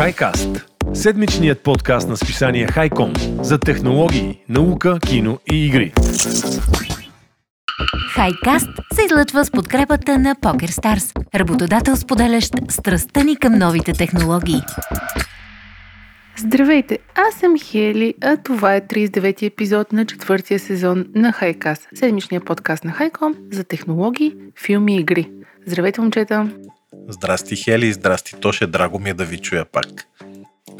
HiCast – седмичният подкаст на списание Хайком за технологии, наука, кино и игри. Хайкаст се излъчва с подкрепата на PokerStars, работодател споделящ страстта ни към новите технологии. Здравейте, аз съм Хели, а това е 39-ти епизод на четвъртия сезон на Хайкаст, седмичния подкаст на Хайком за технологии, филми и игри. Здравейте, момчета! Здрасти, Хели, здрасти, Тоше, драго ми е да ви чуя пак.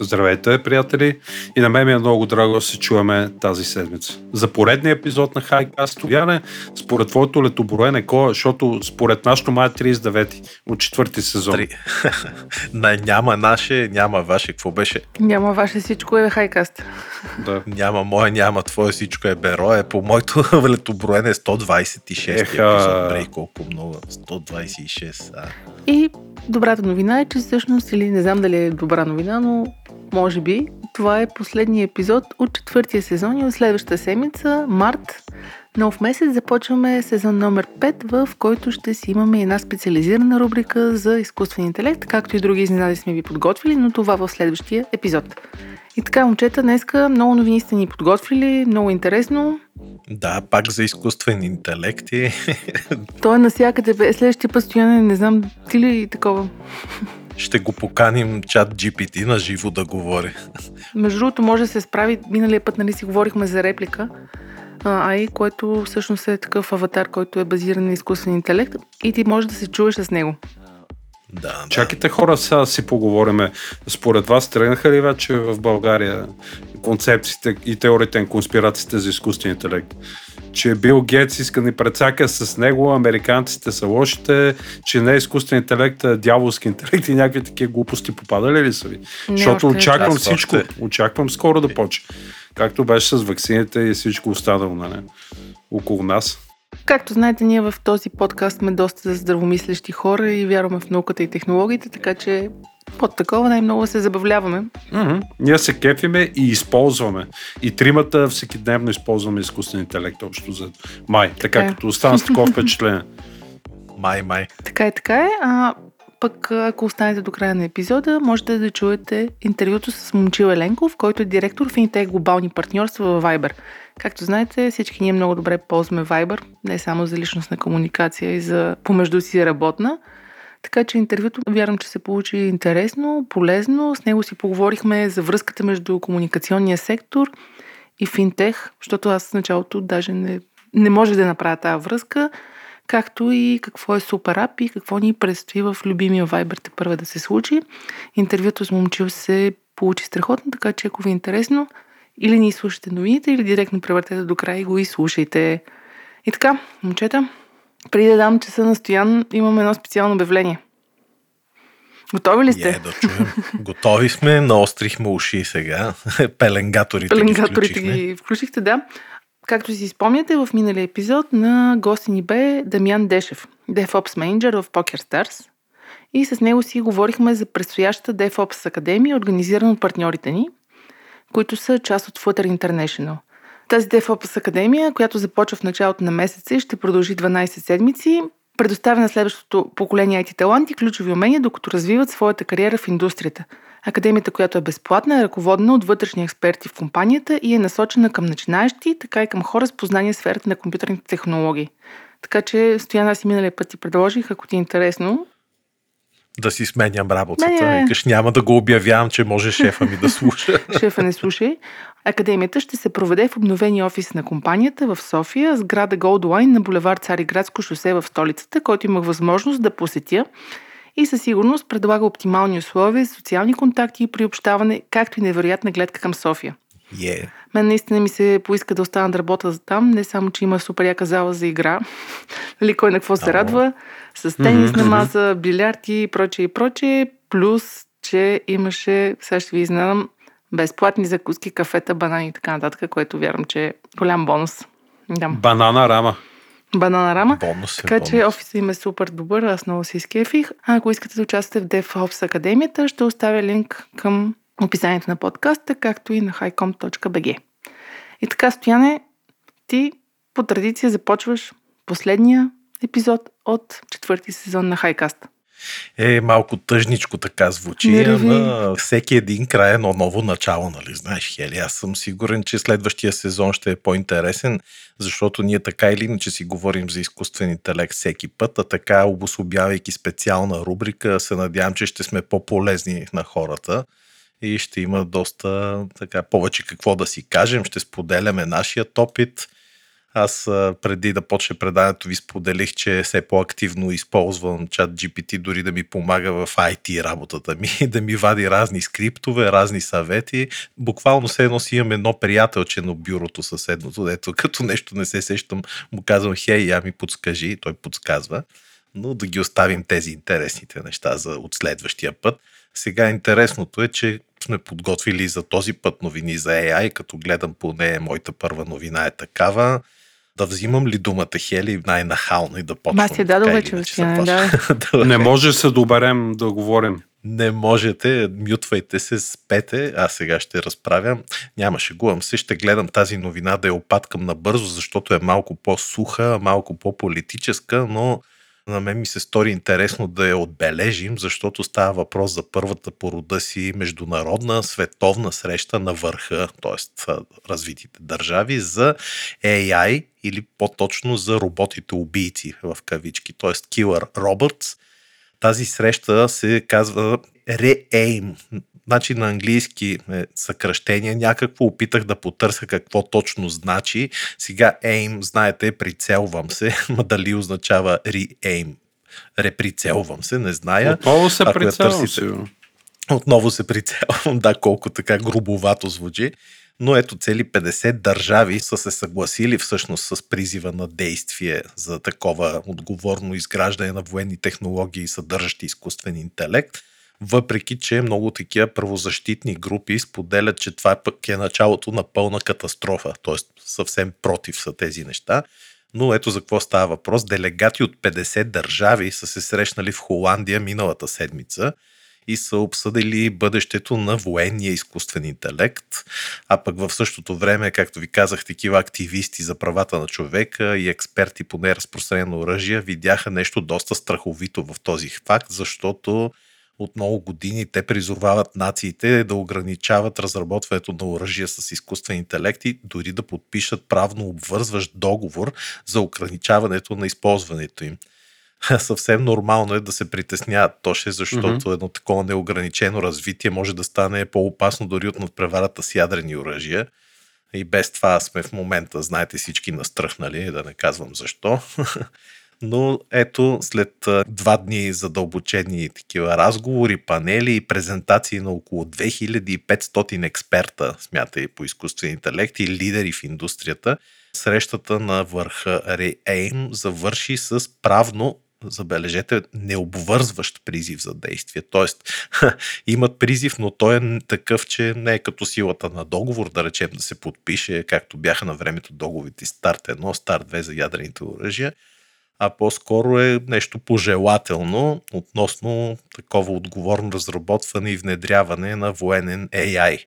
Здравейте, приятели! И на мен ми е много драго да се чуваме тази седмица. За поредния епизод на Хайкаст, Стояне, според твоето летоброене, кой, защото според нашото май е 39 от четвърти сезон. Три. Не, няма наше, няма ваше, какво беше? Няма ваше, всичко е Хайкаст. Да. Няма мое, няма твое, всичко е беро. Е, по моето летоброене е 126 Еха. епизод. Брей, колко много. 126. А. И добрата новина е, че всъщност, или не знам дали е добра новина, но може би това е последният епизод от четвъртия сезон и от следващата седмица, март, нов месец, започваме сезон номер 5, в който ще си имаме една специализирана рубрика за изкуствен интелект, както и други изненади сме ви подготвили, но това в следващия епизод. И така, момчета, днеска много новини сте ни подготвили, много интересно. Да, пак за изкуствен интелект и Той е навсякъде, бе. Следващия път стояне, не знам, ти ли такова? Ще го поканим чат GPT на живо да говори. Между другото, може да се справи. Миналия път, нали си говорихме за реплика. AI, което всъщност е такъв аватар, който е базиран на изкуствен интелект и ти можеш да се чуеш с него. Да, да. Чакайте хора, сега да си поговориме. Според вас тръгнаха ли вече в България концепциите и теориите на конспирациите за изкуствен интелект? Че Бил Гетс иска да ни прецака с него, американците са лошите, че не е изкуствен интелект, а дяволски интелект и някакви такива глупости попадали ли са ви? Не, Защото очаквам Аз всичко. още. Очаквам скоро да почне. Както беше с вакцините и всичко останало нали, около нас. Както знаете, ние в този подкаст сме доста здравомислещи хора и вярваме в науката и технологиите, така че под такова най-много се забавляваме. Мгм. Ние се кефиме и използваме. И тримата всекидневно използваме изкуствен интелект общо за май. Така Така е. като остана с такова впечатление. Май, май. Така и така е. А пък ако останете до края на епизода, можете да чуете интервюто с Момчил Еленков, който е директор в Fintech глобални партньорства в Viber. Както знаете, всички ние много добре ползваме Viber, не само за личностна комуникация и за помежду си работна. Така че интервюто вярвам, че се получи интересно, полезно. С него си поговорихме за връзката между комуникационния сектор и финтех, защото аз в началото даже не, не може да направя тази връзка, както и какво е супер ап и какво ни предстои в любимия Viber те първа да се случи. Интервюто с момчил се получи страхотно, така че ако ви е интересно, или ни слушате новините, или директно превъртете до края и го изслушайте. И така, момчета, преди да дам часа на Стоян, имам едно специално обявление. Готови ли сте? Е, да чуем. Готови сме, наострихме уши сега. Пеленгаторите, Пеленгаторите ги ги включихте, да. Както си спомняте, в миналия епизод на гости ни бе Дамян Дешев, DevOps менеджер в PokerStars. И с него си говорихме за предстоящата DevOps Академия, организирана от партньорите ни, които са част от Flutter International. Тази DevOps Академия, която започва в началото на месеца и ще продължи 12 седмици, предоставя на следващото поколение IT таланти ключови умения, докато развиват своята кариера в индустрията. Академията, която е безплатна, е ръководена от вътрешни експерти в компанията и е насочена към начинаещи, така и към хора с познание в сферата на компютърните технологии. Така че, Стоян, аз и миналия път ти предложих, ако ти е интересно. Да си сменям работата. Не. Викаш, няма да го обявявам, че може шефа ми да слуша. Шефа не слушай. Академията ще се проведе в обновения офис на компанията в София, сграда Goldline на булевар Цариградско шосе в столицата, който имах възможност да посетя и със сигурност предлага оптимални условия, социални контакти и приобщаване, както и невероятна гледка към София. Е. Мен наистина ми се поиска да остана да работя за там, не само, че има супер яка зала за игра, нали, кой на какво се радва, с тенис на маса, билярди и прочее и прочее, плюс, че имаше, сега ще ви изненадам, безплатни закуски, кафета, банани и така нататък, което вярвам, че е голям бонус. Да. Банана рама. Банана рама. Бонус е Така бонус. че офисът им е супер добър, аз много се изкефих. А ако искате да участвате в DevOps Академията, ще оставя линк към описанието на подкаста, както и на highcom.bg. И така, Стояне, ти по традиция започваш последния епизод от четвърти сезон на Хайкаст. Е, малко тъжничко така звучи, Не реви. ама всеки един край е едно ново начало, нали? Знаеш, Хели, аз съм сигурен, че следващия сезон ще е по-интересен, защото ние така или иначе си говорим за изкуствен интелект всеки път, а така обособявайки специална рубрика, се надявам, че ще сме по-полезни на хората и ще има доста така повече какво да си кажем, ще споделяме нашият опит. Аз преди да почне предаването ви споделих, че все по-активно използвам чат GPT, дори да ми помага в IT работата ми, да ми вади разни скриптове, разни съвети. Буквално все едно си имам едно приятелче на бюрото съседното, дето като нещо не се сещам, му казвам, хей, я ми подскажи, той подсказва. Но да ги оставим тези интересните неща за от следващия път. Сега интересното е, че сме подготвили за този път новини за AI, като гледам поне моята първа новина е такава. Да взимам ли думата Хели най-нахално и да почвам? Ма си дадох така вече, започна. да. Не може да се доберем да говорим. Не можете, мютвайте се, спете, аз сега ще разправям. Няма шегувам се, ще гледам тази новина да я опаткам набързо, защото е малко по-суха, малко по-политическа, но на мен ми се стори интересно да я отбележим, защото става въпрос за първата по рода си международна световна среща на върха, т.е. развитите държави за AI или по-точно за роботите убийци в кавички, т.е. Killer Robots. Тази среща се казва REAIM. Значи на английски е съкръщение някакво. Опитах да потърся какво точно значи. Сега aim, знаете, прицелвам се. Ма дали означава re-aim? Реприцелвам се, не зная. Отново се прицелвам, сигурно. Отново се прицелвам, да, колко така грубовато звучи. Но ето цели 50 държави са се съгласили всъщност с призива на действие за такова отговорно изграждане на военни технологии, съдържащи изкуствен интелект. Въпреки, че много такива правозащитни групи споделят, че това пък е началото на пълна катастрофа, т.е. съвсем против са тези неща. Но ето за какво става въпрос. Делегати от 50 държави са се срещнали в Холандия миналата седмица и са обсъдили бъдещето на военния изкуствен интелект, а пък в същото време, както ви казах, такива активисти за правата на човека и експерти по неразпространено оръжие видяха нещо доста страховито в този факт, защото от много години те призовават нациите да ограничават разработването на оръжия с изкуствен интелект и дори да подпишат правно обвързващ договор за ограничаването на използването им. Съвсем нормално е да се притесняват Тоше, защото Мгм. едно такова неограничено развитие може да стане по-опасно дори от надпреварата с ядрени оръжия. И без това сме в момента, знаете, всички настръхнали, да не казвам защо. Но ето, след два дни задълбочени такива разговори, панели и презентации на около 2500 експерта, смятай по изкуствен интелект и лидери в индустрията, срещата на върха REAIM завърши с правно забележете, необвързващ призив за действие. Тоест, имат призив, но той е такъв, че не е като силата на договор, да речем да се подпише, както бяха на времето договорите Старт 1, Старт 2 за ядрените оръжия, а по-скоро е нещо пожелателно относно такова отговорно разработване и внедряване на военен AI.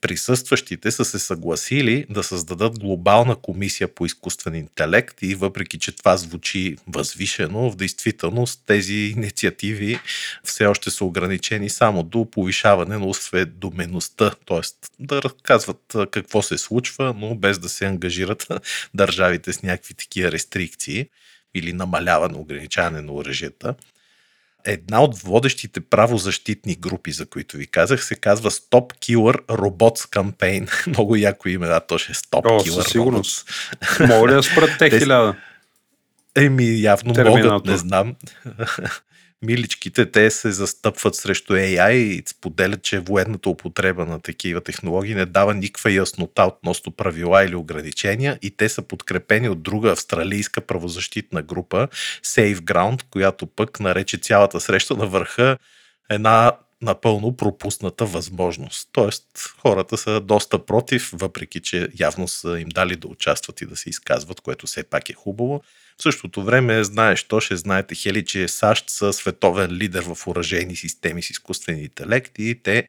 Присъстващите са се съгласили да създадат глобална комисия по изкуствен интелект и въпреки, че това звучи възвишено, в действителност тези инициативи все още са ограничени само до повишаване на осведомеността, т.е. да разказват какво се случва, но без да се ангажират държавите с някакви такива рестрикции или намаляване, ограничаване на оръжията. Една от водещите правозащитни групи, за които ви казах, се казва Stop Killer Robots Campaign. Много яко име, да, то ще е Stop О, Killer със сигурност. Robots. Да спрат Те- хиляда? Еми, явно Терминатор. могат, не знам. Миличките, те се застъпват срещу AI и споделят, че военната употреба на такива технологии не дава никаква яснота относно правила или ограничения и те са подкрепени от друга австралийска правозащитна група Safe Ground, която пък нарече цялата среща на върха една напълно пропусната възможност. Тоест, хората са доста против, въпреки че явно са им дали да участват и да се изказват, което все пак е хубаво. В същото време, знаеш, то ще знаете, Хели, че САЩ са световен лидер в уражени системи с изкуствен интелект и те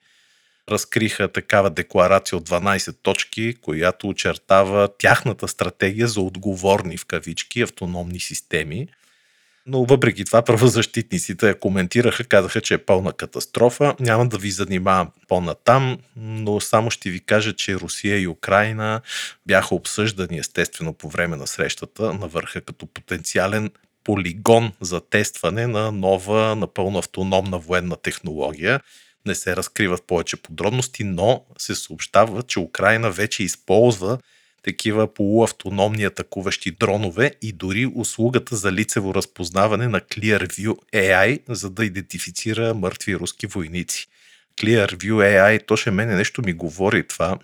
разкриха такава декларация от 12 точки, която очертава тяхната стратегия за отговорни в кавички автономни системи. Но въпреки това правозащитниците коментираха, казаха, че е пълна катастрофа. Няма да ви занимавам по-натам, но само ще ви кажа, че Русия и Украина бяха обсъждани естествено по време на срещата на върха като потенциален полигон за тестване на нова, напълно автономна военна технология. Не се разкриват повече подробности, но се съобщава, че Украина вече използва такива полуавтономни атакуващи дронове и дори услугата за лицево разпознаване на Clearview AI, за да идентифицира мъртви руски войници. Clearview AI, то ще мене нещо ми говори това.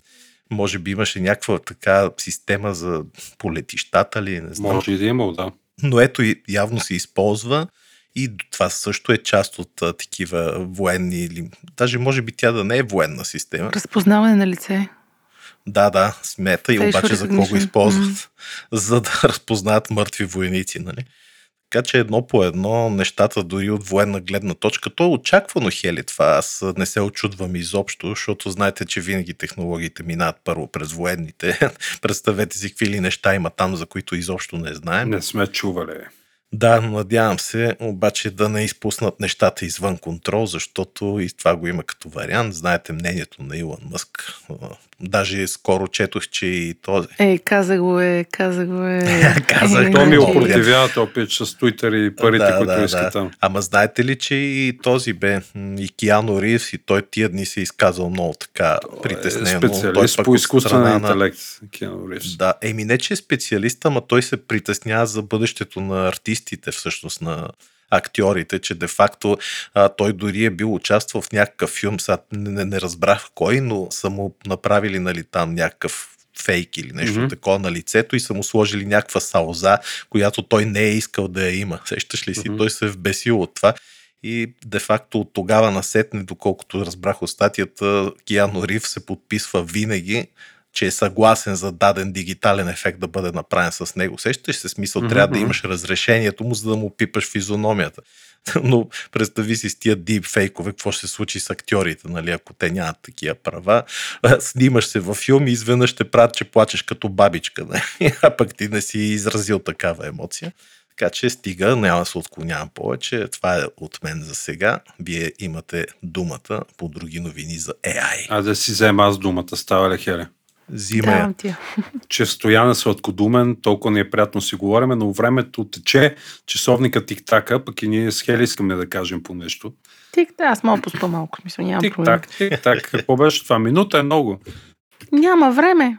Може би имаше някаква така система за полетищата ли, не знам. Може и да има, да. Но ето явно се използва и това също е част от а, такива военни или даже може би тя да не е военна система. Разпознаване на лице. Да, да, смета и обаче за какво го използват? Мгм. За да разпознаят мъртви войници, нали? Така че едно по едно нещата дори от военна гледна точка, то е очаквано хели това. Аз не се очудвам изобщо, защото знаете, че винаги технологиите минават първо през военните. Представете си какви ли неща има там, за които изобщо не знаем. Не сме чували. Да, надявам се, обаче да не изпуснат нещата извън контрол, защото и това го има като вариант. Знаете мнението на Илон Мъск. Даже скоро четох, че и този. Е, каза го е, каза го е. Каза Е. Той ми Много опротивява този пич с Twitter и парите, Да, които да, иска да. там. Ама знаете ли, че и този бе, и Киано Ривз, и той тия дни се е изказал много така притеснено. Той Специалист пък по изкуствен на- интелект. Киану Ривз. Да, еми не, че е специалист, ама той се притеснява за бъдещето на артистите, всъщност на актьорите, че де-факто а, той дори е бил участвал в някакъв филм, сега не, не, разбрах кой, но са му направили нали, там някакъв фейк или нещо mm-hmm. такова на лицето и са му сложили някаква салза, която той не е искал да я има. Сещаш ли си? Мгм. Той се е вбесил от това. И де-факто от тогава насетне, доколкото разбрах от статията, Киано Рив се подписва винаги, че е съгласен за даден дигитален ефект да бъде направен с него. Сещаш се смисъл, Мгм, трябва да имаш разрешението му, за да му пипаш физиономията. Но представи си с тия дипфейкове, какво ще се случи с актьорите, нали, ако те нямат такива права. Снимаш се във филм и изведнъж ще правят, че плачеш като бабичка, нали? а пък ти не си изразил такава емоция. Така че стига, няма да се отклонявам повече. Това е от мен за сега. Вие имате думата по други новини за AI. А да си взема аз думата, става ли хере? Зима е. Ти. я. че Стоян е сладкодумен, толкова ни е приятно си говориме, но времето тече, часовника тик-така, пък и ние с Хели искаме да кажем по нещо. Тик, да, аз мога поспа малко, смисъл, нямам проблем. Тик-так, тик-так. Какво беше това? Минута е много. Няма време.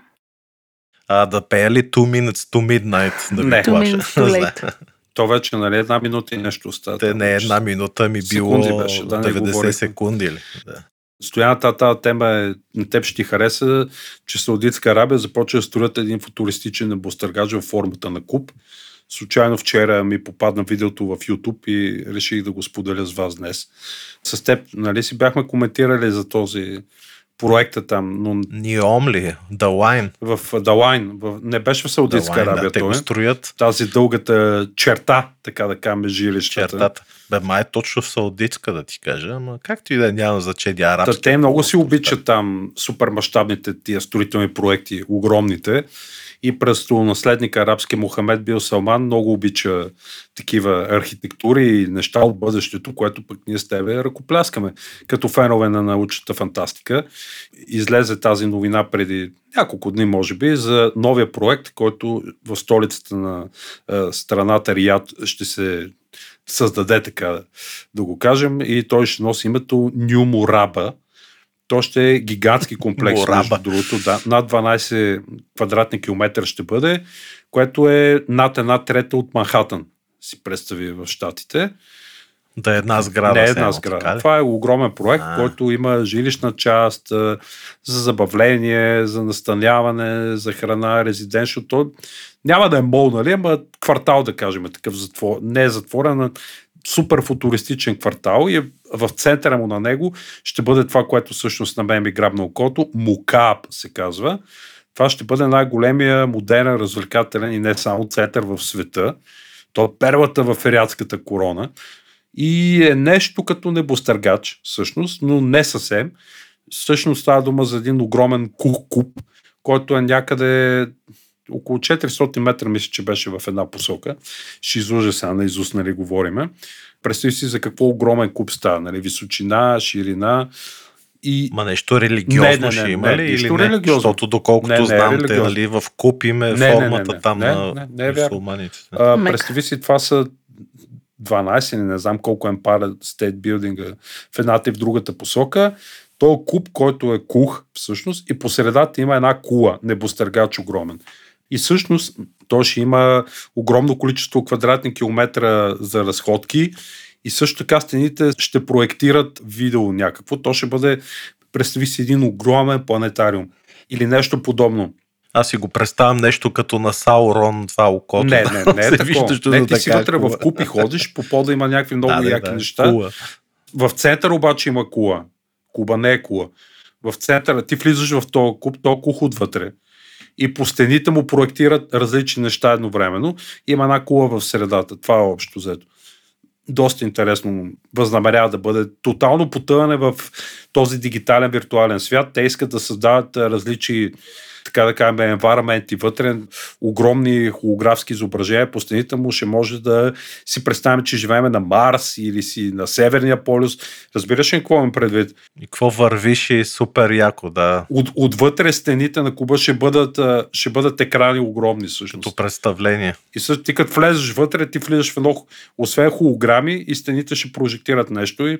А да пея ли Two Minutes to Midnight да Не. Two minutes late. То вече, нали, една минута и нещо остава. Те не е една минута, ми било Секунди беше, да, не 90 говорихме. секунди. Ли? Да. Стояната тази тема е, на теб ще ти хареса, че Саудитска Арабия започва да строят един футуристичен небостъргач в формата на куб. Случайно вчера ми попадна видеото в YouTube и реших да го споделя с вас днес. С теб, нали си бяхме коментирали за този проекта там, но Ниом ли? е? The Line. в Далайн, в, не беше в The Саудитска Line, Арабия да, те го строят Тази дългата черта, така да кажем, жилищата. чертата. Бе, май е точно в Саудитска да ти кажа, ама както и да е, няма значение Та, арабски. те много си обичат там супермащабните тия строителни проекти, огромните. И престолонаследника арабски Мохамед Бил Салман много обича такива архитектури и неща от бъдещето, което пък ние с тебе ръкопляскаме. Като фенове на научната фантастика. Излезе тази новина преди няколко дни, може би, за новия проект, който в столицата на страната Рият ще се създаде, така да го кажем, и той ще носи името Ню Мураба. То ще е гигантски комплекс, между другото. Да, над 12 квадратни километра ще бъде, което е над една трета от Манхатън, си представи в Штатите. Да е една сграда. Не е една сграда. така ли? Това е огромен проект, А. който има жилищна част за забавление, за настаняване, за храна, резиденшо. То няма да е мол, нали, ама квартал, да кажем, такъв затвор. Не е затворен, супер футуристичен квартал и е в центъра му на него ще бъде това, което всъщност на мен ми грабна окото. Мукаб се казва. Това ще бъде най-големия модерен, развлекателен и не само център в света. То е перлата в Ериатската корона и е нещо като небостъргач, всъщност, но не съвсем. Всъщност става дума за един огромен куб, който е някъде около 400 метра, мисля, че беше в една посока. Ще излъжа сега на Изус, нали, говориме. Представи си за какво огромен куп става, нали, височина, ширина. И Ма нещо религиозно Не, не, не, ще не, има не, ли? Или не? религиозно. Защото доколкото Не, не е знам, те нали, в куп им е Не, не, не, формата не, там не, на не, не е мусулманите. А, представи си, това са 12 или не знам колко емпара стейт билдинга в едната и в другата посока. То е куп, който е кух всъщност и по средата има една кула, небостъргач огромен. И всъщност то ще има огромно количество квадратни километра за разходки и също така стените ще проектират видео някакво. То ще бъде, представи си, един огромен планетариум или нещо подобно. Аз си го представям нещо като на Саурон, това окото. Не, не, не е такова. виждаш Не, ти си вътре в кула. куп и ходиш, по пода има някакви много Да, да, яки да, неща. кула. В център обаче има кула. Куба не е кула. В центъра ти влизаш в този куб, то кух отвътре. И по стените му проектират различни неща едновременно. Има една кула в средата. Това е общо взето. Доста интересно възнамерява да бъде тотално потъване в този дигитален виртуален свят. Те искат да създават различни така да кажем, енвайрменти вътре, огромни холографски изображения по стените му, ще може да си представим, че живеем на Марс или си на Северния полюс. Разбираш ли какво имам предвид? И какво вървиш и супер яко, да. От, отвътре стените на куба ще бъдат, ще бъдат екрани огромни всъщност. Като представление. И също ти като влезеш вътре, ти влизаш в едно, освен холограми и стените ще прожектират нещо и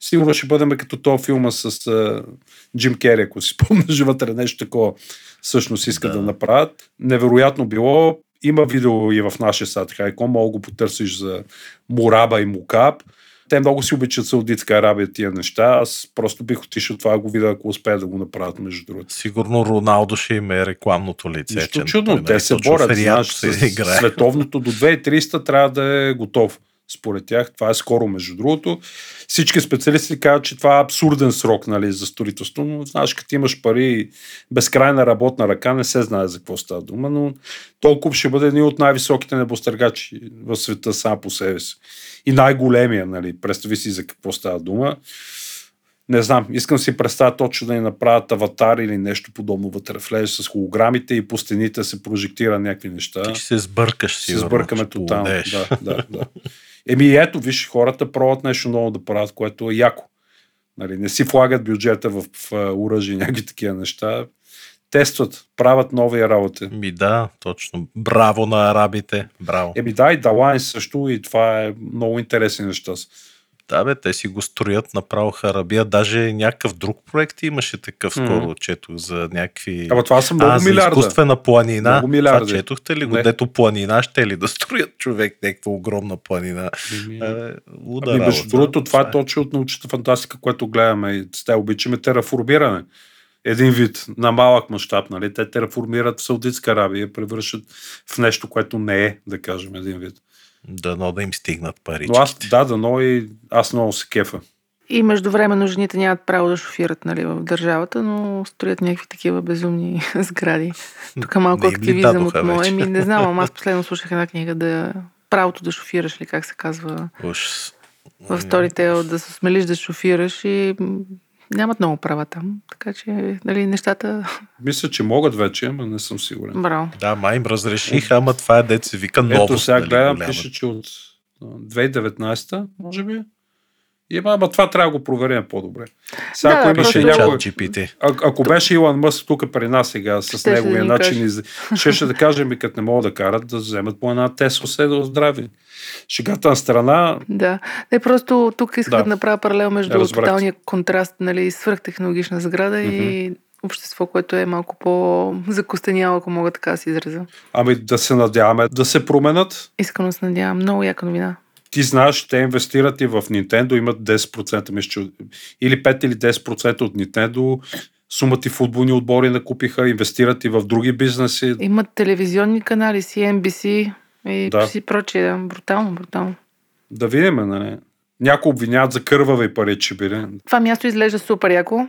сигурно ще бъдем като този филма с Джим Кери, ако си спомняш вътре нещо такова всъщност искат да. Да. направят. Невероятно било. Има видео и в нашия сайт Хайком, мога го потърсиш за Мураба и Мукаб. Те много си обичат Саудитска Арабия тия неща. Аз просто бих отишъл това да го видя, ако успеят да го направят между другото. Сигурно Роналдо ще има е рекламното лице. Нищо чудно, те нали, се борят. Знаеш, с световното до 2300 трябва да е готов. Според тях това е скоро, между другото. Всички специалисти казват, че това е абсурден срок нали, за строителство, но знаеш, като имаш пари и безкрайна работна ръка, не се знае за какво става дума, но толкова ще бъде един от най-високите небостъргачи в света сам по себе си. И най-големия, нали, представи си за какво става дума. Не знам, искам си представя точно да ни направят аватар или нещо подобно вътре. Влезеш с холограмите и по стените се прожектира някакви неща. Ти ще се сбъркаш Се сигурно. сбъркаме тотално. Да, да, да. Еми ето, виж, хората пробват нещо ново да правят, което е яко. Нали, не си влагат бюджета в, в, оръжие, някакви такива неща. Тестват, правят нови работи. Ми да, точно. Браво на арабите. Браво. Еми да, и Далайн също, и това е много интересни неща. Да, бе, те си го строят направо харабия. Даже някакъв друг проект имаше такъв Мгм. скоро, четох за някакви... Ама това са много а, за милиарда. изкуствена планина. Много милиарди. Това четохте ли го? Не. Дето планина ще ли да строят човек някаква огромна планина? Е, луда Ами, между другото, това е Сега. точно от научната фантастика, което гледаме. И те обичаме тераформиране. Един вид на малък мащаб, нали? Те тераформират в Саудитска Арабия превръщат в нещо, което не е, да кажем, един вид. Дано да им стигнат пари. Аз, да, дано и аз много се кефа. И междувременно жените нямат право да шофират нали, в държавата, но строят някакви такива безумни сгради. Тук малко Не активизъм от мое. Еми, не знам, ама аз последно слушах една книга да правото да шофираш ли, как се казва Уж, в Storytel, да се смелиш да шофираш и нямат много права там. Така че, нали, нещата... Мисля, че могат вече, ама не съм сигурен. Браво. Да, май им разрешиха, ама това е деца вика новост. Ето сега нали, гледам, пише, че от а, 2019, може би. И, ама, ама това трябва да го проверим по-добре. Сега, Да, ако да, имаше просто- някой... А, ако беше Илон Мъск тук при нас сега с Щеше неговия да ни начин, каже. из... ще, ще да кажем, и като не могат да карат, да вземат по една Тесла седа здрави. Шегата на страна, Да. Не, просто тук исках Да. да, направя паралел между Разбрах. тоталния контраст, нали, свръхтехнологична сграда и общество, което е малко по-закостеняло, ако мога така да се изразя. ами да се надяваме да се променят. Искрено се надявам. Много яка новина. Ти знаеш, те инвестират и в Nintendo, имат 10%, мисля, или 5 или 10% от Nintendo. Сумата и футболни отбори накупиха, инвестират и в други бизнеси. Имат телевизионни канали, CNBC и Да. си прочие. Да. Брутално, брутално. Да видим, нали? Някои обвиняват за кървави пари, че били. Това място изглежда супер яко.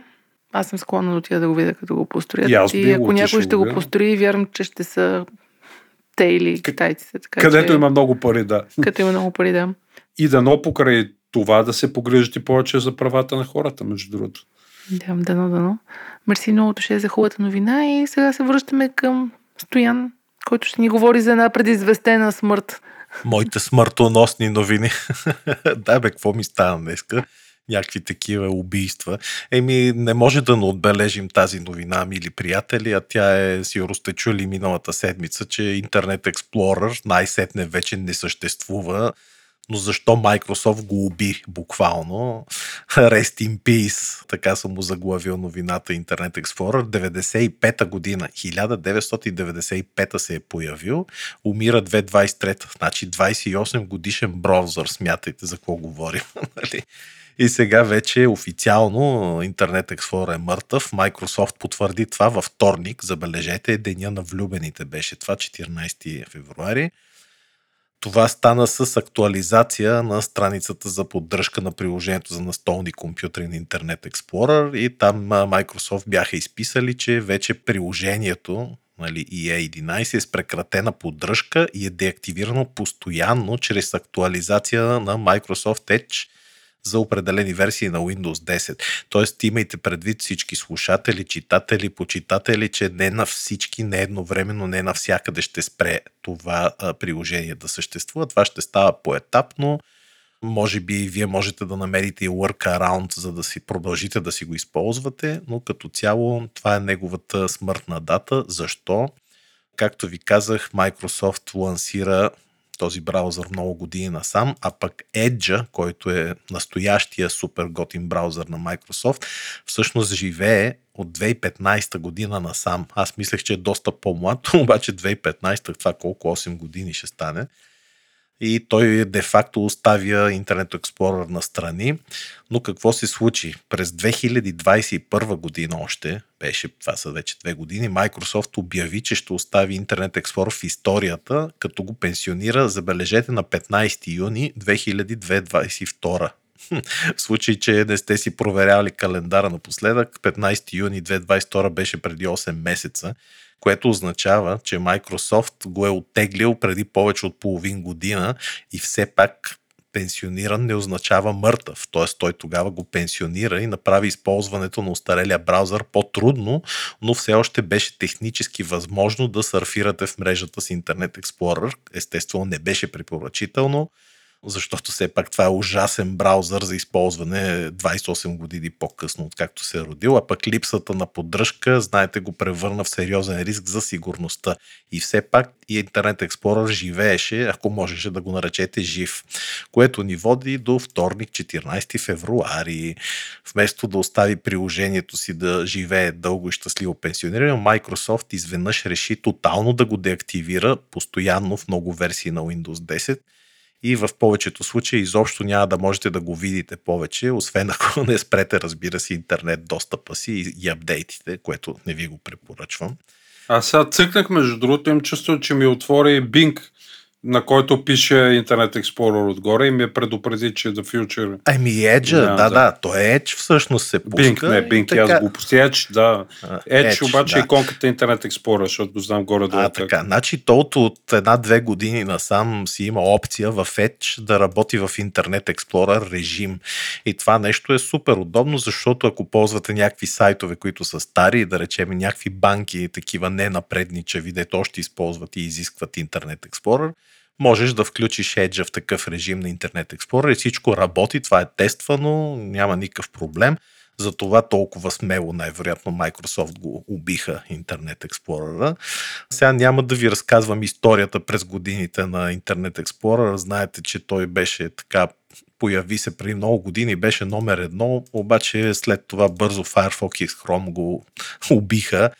Аз съм склонна да отида да го видя, като го построят. И аз би ако отишъл някой ще го построи, вярвам, че ще са те или китайците. Така, Където че, има много пари, да. Като има много пари, да. И дано покрай това да се погрижат и повече за правата на хората, между другото. Да, дано, дано. Мерси много, ще за хубавата новина и сега се връщаме към Стоян. който ще ни говори за една предизвестена смърт. Моите смъртоносни новини. да, бе, какво ми стана днеска? Някакви такива убийства. Еми, не може да не отбележим тази новина, мили приятели, а тя е, сигурно сте чули миналата седмица, че Internet Explorer най-сетне вече не съществува но защо Microsoft го уби буквално? Rest in peace, така съм му заглавил новината Internet Explorer. 95-та година, 1995-та се е появил, умира 2023-та, значи 28 годишен браузър, смятайте за какво говорим. Нали? И сега вече официално Internet Explorer е мъртъв. Microsoft потвърди това във вторник. Забележете, деня на влюбените беше това, 14 февруари. Това стана с актуализация на страницата за поддръжка на приложението за настолни компютри на Internet Explorer и там Microsoft бяха изписали, че вече приложението нали, EA11 е с прекратена поддръжка и е деактивирано постоянно чрез актуализация на Microsoft Edge – за определени версии на Windows 10. Тоест имайте предвид всички слушатели, читатели, почитатели, че не на всички, не едновременно, не навсякъде ще спре това приложение да съществува. Това ще става поетапно. Може би вие можете да намерите и workaround, за да си продължите да си го използвате, но като цяло това е неговата смъртна дата. Защо? Както ви казах, Microsoft лансира този браузър много години насам, а пък Edge, който е настоящия супер готин браузър на Microsoft, всъщност живее от 2015 година насам. Аз мислех, че е доста по-млад, обаче 2015, това колко 8 години ще стане и той де-факто оставя Internet Explorer на страни. Но какво се случи? През 2021 година още, беше, това са вече две години, Microsoft обяви, че ще остави Internet Explorer в историята, като го пенсионира, забележете, на 15 юни 2022. В случай, че не сте си проверяли календара напоследък, 15 юни 2022 беше преди 8 месеца което означава, че Microsoft го е оттеглил преди повече от половин година и все пак пенсиониран не означава мъртъв. Т.е. той тогава го пенсионира и направи използването на устарелия браузър по-трудно, но все още беше технически възможно да сърфирате в мрежата с Internet Explorer. Естествено не беше препоръчително защото все пак това е ужасен браузър за използване 28 години по-късно, откакто се е родил, а пък липсата на поддръжка, знаете, го превърна в сериозен риск за сигурността. И все пак и Internet Explorer живееше, ако можеше да го наречете жив, което ни води до вторник, 14 февруари. Вместо да остави приложението си да живее дълго и щастливо пенсиониране, Microsoft изведнъж реши тотално да го деактивира постоянно в много версии на Windows 10 и в повечето случаи изобщо няма да можете да го видите повече, освен ако не спрете, разбира се, интернет достъпа си и, и апдейтите, което не ви го препоръчвам. Аз сега цъкнах, между другото, им чувство, че ми отвори Bing на който пише Internet Explorer отгоре и ми е предупреди, че The Future... Ами Edge, да, да, да, то е Edge всъщност се пуска. Bing, не, Bing, така... аз глупости. Edge, да. Edge, Edge обаче да. иконката Internet Explorer, защото го знам горе-долу. А, така, значи то от една-две години насам си има опция в Edge да работи в Internet Explorer режим. И това нещо е супер удобно, защото ако ползвате някакви сайтове, които са стари, да речем някакви банки, такива не напредничави, дето още използват и изискват Internet Explorer, можеш да включиш Edge в такъв режим на Internet Explorer и всичко работи, това е тествано, няма никакъв проблем. Затова толкова смело най-вероятно Microsoft го убиха Internet Explorer. Сега няма да ви разказвам историята през годините на Internet Explorer. Знаете, че той беше така появи се преди много години, беше номер едно, обаче след това бързо Firefox и Chrome го убиха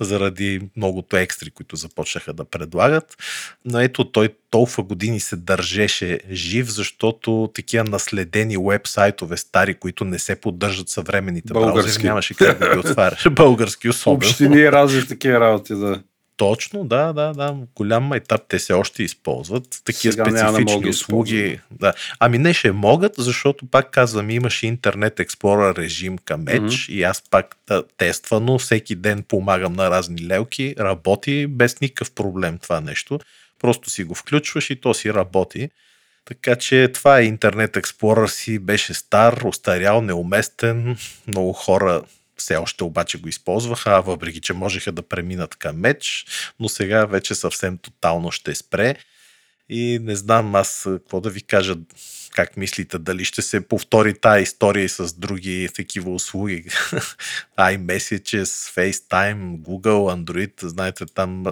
заради многото екстри, които започнаха да предлагат. Но ето той толкова години се държеше жив, защото такива наследени веб-сайтове стари, които не се поддържат съвременните Български. браузери, нямаше как да ги отваряш. Български особено. Общини разни такива работи, да. Точно, да, да, да. Голям майтап те се още използват. Такива Сега специфични да услуги. Да. Ами не ще могат, защото пак казвам, имаше интернет Explorer режим към Edge mm-hmm. и аз пак да, тествано всеки ден помагам на разни лелки, работи без никакъв проблем това нещо. Просто си го включваш и то си работи. Така че това е интернет Explorer си беше стар, устарял, неуместен. Много хора все още обаче го използваха, въпреки че можеха да преминат към меч, но сега вече съвсем тотално ще спре. И не знам аз какво да ви кажа, как мислите, дали ще се повтори тая история и с други такива услуги. iMessages, FaceTime, Google, Android, знаете, там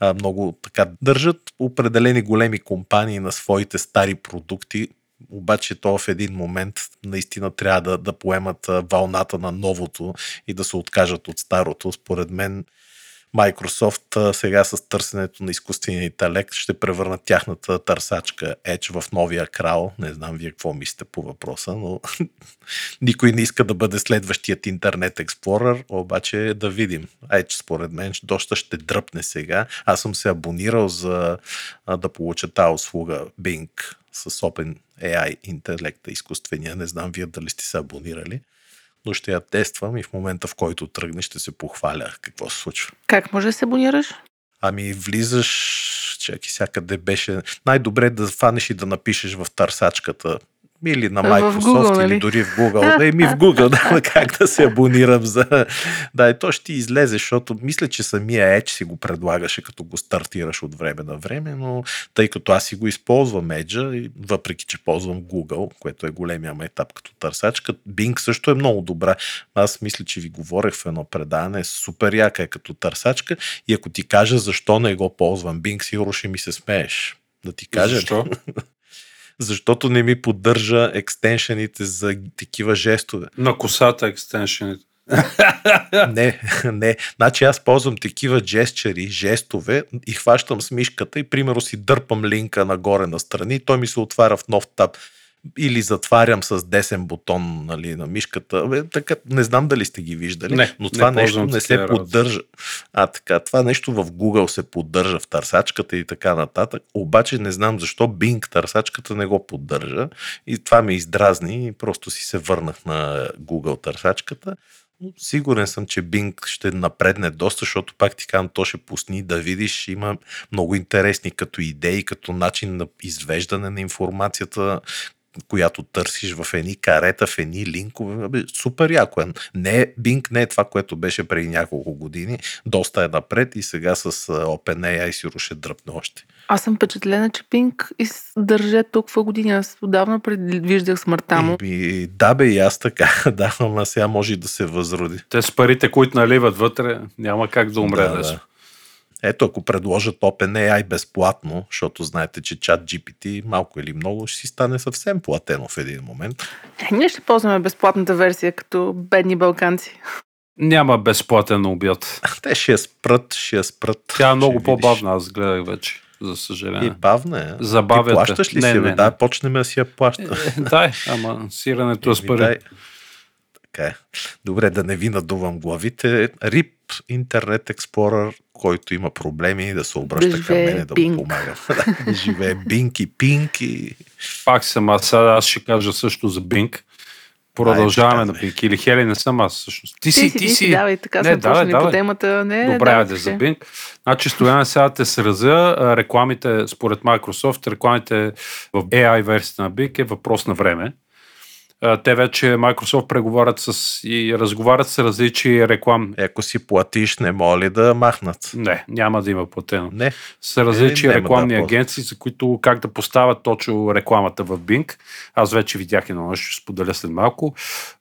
а, много така държат определени големи компании на своите стари продукти, обаче то в един момент наистина трябва да, да поемат вълната на новото и да се откажат от старото. Според мен Microsoft сега с търсенето на изкуствения интелект ще превърнат тяхната търсачка Edge в новия крал. Не знам вие какво мислите по въпроса, но никой не иска да бъде следващият интернет експлорър, обаче да видим. Edge според мен доста ще дръпне сега. Аз съм се абонирал за да получа тази услуга Bing с Open AI интелекта, изкуствения. Не знам вие дали сте се абонирали но ще я тествам и в момента, в който тръгне, ще се похваля какво се случва. Как може да се абонираш? Ами влизаш, чакай, всякъде беше... Най-добре е да фанеш и да напишеш в търсачката или на Microsoft, Google, или нали? дори в Google. Да, ми в Google, да, как да се абонирам за... Да, и то ще ти излезе, защото мисля, че самия Edge си го предлагаше, като го стартираш от време на време, но тъй като аз си го използвам Edge, въпреки, че ползвам Google, което е големия етап като търсачка, Bing също е много добра. Аз мисля, че ви говорех в едно предаване, супер яка е като търсачка и ако ти кажа защо не го ползвам Bing, сигурно ще ми се смееш. Да ти кажа. Защо? защото не ми поддържа екстеншените за такива жестове. На косата екстеншените. не, не. Значи аз ползвам такива жестчери, жестове и хващам с мишката и примерно си дърпам линка нагоре на страни, той ми се отваря в нов таб или затварям с десен бутон нали, на мишката. Бе, така, не знам дали сте ги виждали, не, но това не нещо не се работи. поддържа. А, така, това нещо в Google се поддържа в търсачката и така нататък, обаче не знам защо Bing търсачката не го поддържа и това ме издразни и просто си се върнах на Google търсачката. Но Сигурен съм, че Bing ще напредне доста, защото пак ти казвам, то ще пусни да видиш, има много интересни като идеи, като начин на извеждане на информацията, която търсиш в едни карета, в едни линкове. Абе, супер яко е. Не, Bing не е това, което беше преди няколко години. Доста е напред и сега с OpenAI си ще дръпне още. Аз съм впечатлена, че Пинк издържа толкова години. Аз отдавна предвиждах смъртта му. И, да бе, и аз така. Да, ама сега може и да се възроди. Те с парите, които наливат вътре, няма как да умре. Да, да. Ето, ако предложат OpenAI безплатно, защото знаете, че чат GPT малко или много ще си стане съвсем платено в един момент. Е, ние ще ползваме безплатната версия, като бедни балканци. Няма безплатен обяд. Те ще я спрат, ще я спрат. Тя е много по-бавна, аз гледах вече, за И съжаление. бавна е. Забавяте. Ти плащаш ли Не, си? не, не. Да, почнем да си я плаща. Е, дай, ама сирането е с пари. дай. Така е. Добре, да не ви надувам главите. RIP Internet Explorer, който има проблеми, да се обръща Да към мене да му помагам. да живее Бинк и Пинк и... Пак съм аз, сега аз ще кажа също за Bing. Продължаваме Ай, на казвай. Bing. Или Хели не съм аз всъщност. Ти Ти си, ти си. давай, така Не, сме давай, почнали по давай. темата. Не, Добре, давай, айде за. Bing. Значи, Стоян, сега те сразя. Рекламите, според Microsoft, рекламите в AI версията на Bing е въпрос на време. Те вече Microsoft преговарят с и разговарят с различни реклам. Е, Ако си платиш, не моли да махнат. Не, няма да има платено. Не. С различни Е, рекламни да ползва. агенции, за които как да поставят точно рекламата в Bing. Аз вече видях едно нещо, ще споделя след малко.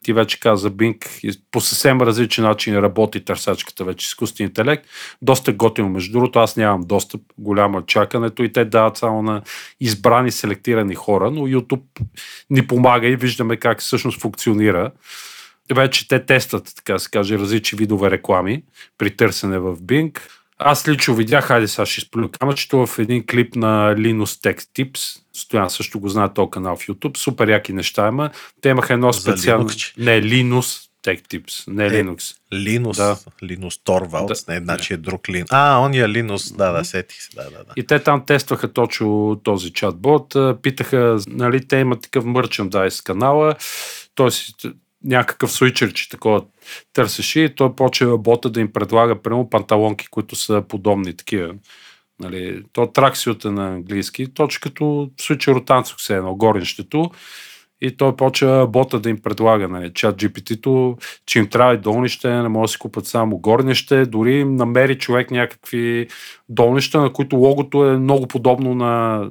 Ти вече каза Bing и по съвсем различен начин работи търсачката вече изкуствен интелект. Доста готино, между другото, аз нямам достъп, голямо е чакането и те дават само на избрани, селектирани хора, но YouTube ни помага и виждаме как всъщност функционира. Вече те тестват, така се каже, различни видове реклами при търсене в Bing. Аз лично видях, хайде сега ще изплюя камъчето в един клип на Linus Tech Tips. Стоян също го знае този канал в YouTube. Супер яки неща има. Те имаха едно специално... Не, Linus Tech Tips, не Е, Linux. Линус, Да. Линус Торвалдс, Да. не, значи е друг Лин. А, ония Линус, да, да, сетих се, да, да, да. И те там тестваха точно този чатбот. Питаха, нали, те имат такъв мърчендайз канала, т.е. някакъв свичерче такова търсеше и той почва бота да им предлага прямо панталонки, които са подобни такива. Нали, то траксиот е на английски, точно като свичер от танцук се едно, горенщето. И той почва бота да им предлага, нали, чат GPT-то, че им трябва и долнище, не може да си купат само горнище, дори им намери човек някакви долнища, на които логото е много подобно на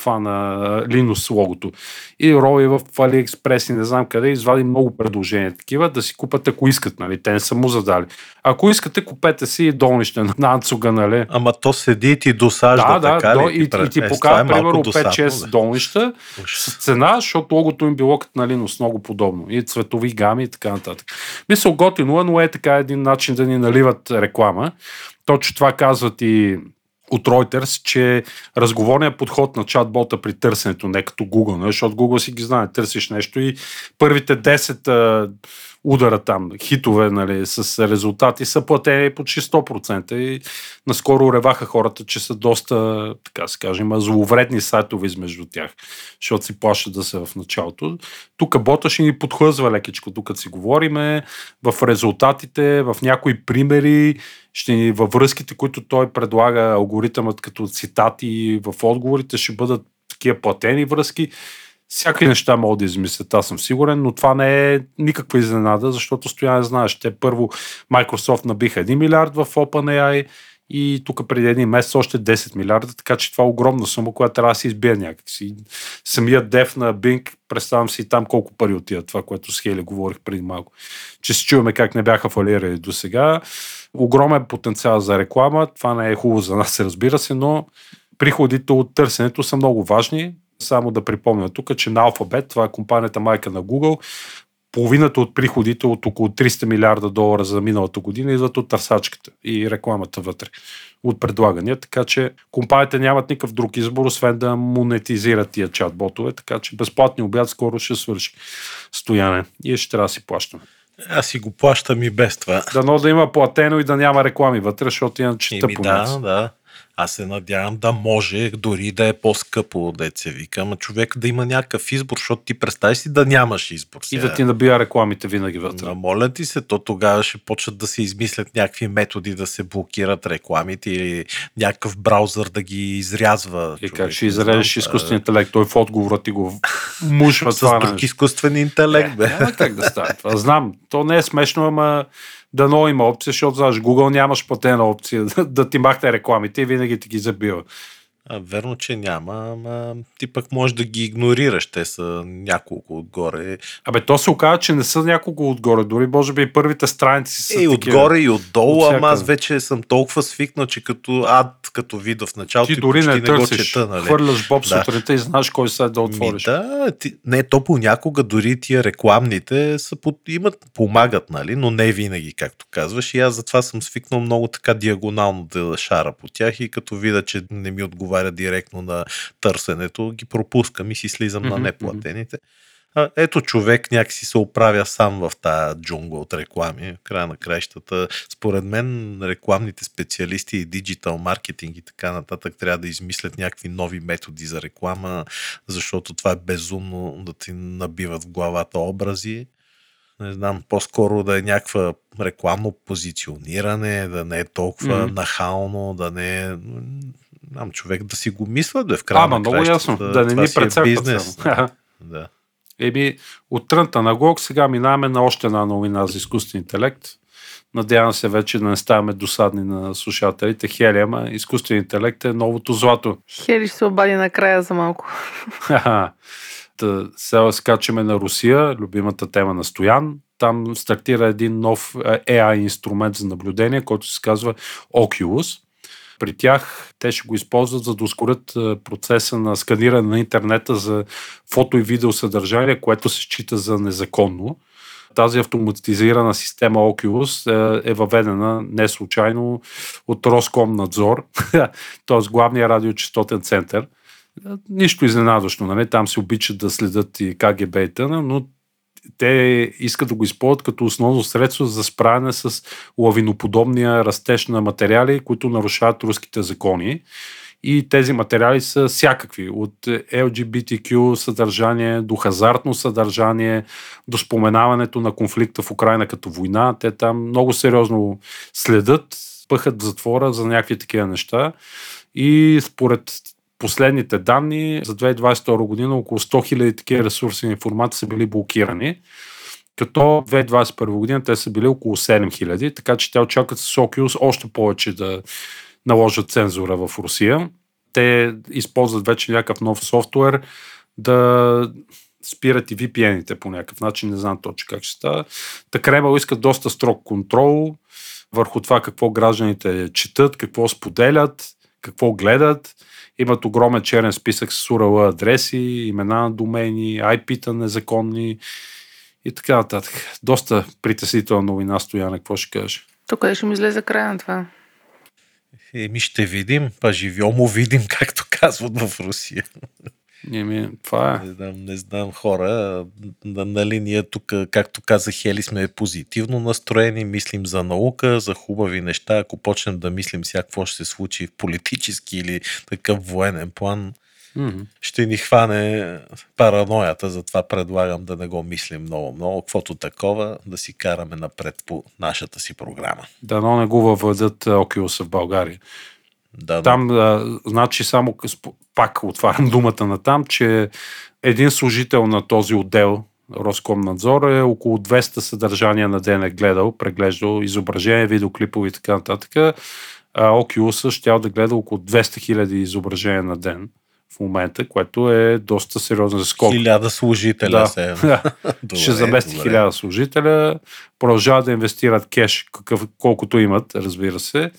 това на Linux логото. И рови в AliExpress и не знам къде, извади много предложения такива, да си купат ако искат, нали? Те не са му задали. Ако искате, купете си и долнище на Анцуга, нали? Ама то седи и ти досажда, да, така да, ли? и, и ти Е, показва, е примерно, досадно, 5-6 бе. долнища с цена, защото логото им било като на Linux, много подобно. И цветови гами и така нататък. Мисля, готино е, но е така един начин да ни наливат реклама. Точно това казват и от Reuters, че разговорният подход на чатбота при търсенето, не като Google, нали? защото Google си ги знае, търсиш нещо и първите 10 а, удара там, хитове нали, с резултати са платени почти 100% и наскоро реваха хората, че са доста, така се каже, има зловредни сайтове измежду тях, защото си плащат да са в началото. Тук бота ще ни подхлъзва лекичко, докато си говориме, в резултатите, в някои примери, ще ни във връзките, които той предлага алгоритъмът като цитати в отговорите, ще бъдат такива платени връзки. Всякакви неща могат да измислят, аз съм сигурен, но това не е никаква изненада, защото стояне знаеш, те първо Microsoft набиха 1 милиард в OpenAI и тук преди един месец още 10 милиарда, така че това е огромна сума, която трябва да се избие някакси. Самият дев на Bing, представям си там колко пари отиват, това, което с Хели говорих преди малко. Че си чуваме как не бяха фалирали до сега. Огромен потенциал за реклама, това не е хубаво за нас, разбира се, но приходите от търсенето са много важни. Само да припомня тук, че на Alphabet, това е компанията майка на Google, половината от приходите от около 300 милиарда долара за миналата година идват от търсачката и рекламата вътре от предлагания, така че компаниите нямат никакъв друг избор, освен да монетизират тия чат-ботове, така че безплатни обяд скоро ще свърши стояне и ще трябва да си плащаме. Аз си го плащам и без това. Дано да има платено и да няма реклами вътре, защото иначе тъпо да, да. Аз се надявам да може, дори да е по-скъпо, да се вика, ама човек да има някакъв избор, защото ти представи си да нямаш избор. И Сега. да ти набия рекламите винаги вътре. Но моля ти се, то тогава ще почнат да се измислят някакви методи да се блокират рекламите или някакъв браузър да ги изрязва. И човек, как ще изрежеш изкуствен интелект? Той в отговора ти го мушва С това друг нещо. изкуствен интелект, бе. Няма как да стане това. Знам, то не е смешно, ама дано има опция, защото знаеш, Google нямаш платена опция да, ти махне рекламите и винаги ти ги забива. А, верно, че няма, ама ти пък можеш да ги игнорираш. Те са няколко отгоре. Абе, то се оказа, че не са няколко отгоре, дори може би и първите страници са Е, и такива. отгоре и отдолу, От ама аз вече съм толкова свикнал, че като ад, като вида в началото Ти дори не не, го търсиш, чета, нали? хвърляш боб Да. сутринта и знаеш кой сайт да отвориш. Ми, да, ти, не, то понякога дори тия рекламните са под, имат, помагат, нали, но не винаги, както казваш. И аз затова съм свикнал много така диагонално да шара по тях и като видя, че не ми отговаря директно на търсенето, ги пропускам и си слизам на Мгм, неплатените. А, ето човек някакси се оправя сам в тази джунгла от реклами. В края на краищата, според мен, рекламните специалисти и диджитал маркетинг и така нататък трябва да измислят някакви нови методи за реклама, защото това е безумно да ти набиват в главата образи. Не знам, по-скоро да е някаква рекламно позициониране, да не е толкова Мгм. нахално, да не е... не Знам, човек да си го мисля, да е в края Ама на много ясно, да не това ни е прецакват бизнес. само. Да. Еми, от трънта на Гог сега минаваме на още една новина за изкуствен интелект. Надявам се вече да не ставаме досадни на слушателите. Хели, ама изкуствен интелект е новото злато. Хели ще се обади накрая за малко. Та, Сега скачаме на Русия, любимата тема на Стоян. Там стартира един нов е, AI инструмент за наблюдение, който се казва Oculus. При тях те ще го използват за да ускорят е, процеса на сканиране на интернета за фото и видео съдържание, което се счита за незаконно. Тази автоматизирана система Oculus е, е въведена не случайно от Роскомнадзор, т.е. главния радиочастотен център. Нищо изненадващо, нали? Там се обичат да следят и КГБ и т.н., но те искат да го използват като основно средство за справяне с лавиноподобния растеж на материали, които нарушават руските закони. И тези материали са всякакви. От LGBTQ съдържание до хазартно съдържание, до споменаването на конфликта в Украина като война. Те там много сериозно следят, пъхат в затвора за някакви такива неща. И според последните данни за 2022 година около 100 000 такива ресурси на информация са били блокирани, като 2021 година те са били около 7 000, така че те очакват с Oculus още повече да наложат цензура в Русия. Те използват вече някакъв нов софтуер да спират и VPN-ите по някакъв начин, не знам точно как ще става. Та Кремъл искат доста строг контрол върху това какво гражданите четат, какво споделят, какво гледат. Имат огромен черен списък с URL адреси, имена на домени, IP-та незаконни и така нататък. Доста притеснителна новина, Стояна, какво ще кажеш? Тук ще ми излезе края на това. Еми ще видим, па живьо му видим, както казват в Русия. Еми, това е. Не знам, не знам хора. Нали, ние тук, както каза Хели, сме позитивно настроени, мислим за наука, за хубави неща. Ако почнем да мислим сега какво ще се случи в политически или такъв военен план, Мгм. ще ни хване параноята, затова предлагам да не го мислим много-много. Каквото такова, да си караме напред по нашата си програма. Дано не го въведат а, Oculus в България. Да, Там, а, значи, само пак отварям думата на там, че един служител на този отдел, Роскомнадзор, е около 200 съдържания на ден е гледал, преглеждал изображения, видеоклипове и така нататък. А Oculus ще да гледа около 200 хиляди изображения на ден в момента, което е доста сериозен скок. хиляда служителя Да. се. Добре, ще замести добре. хиляда служителя, продължават да инвестират кеш, какъв, колкото имат, разбира се,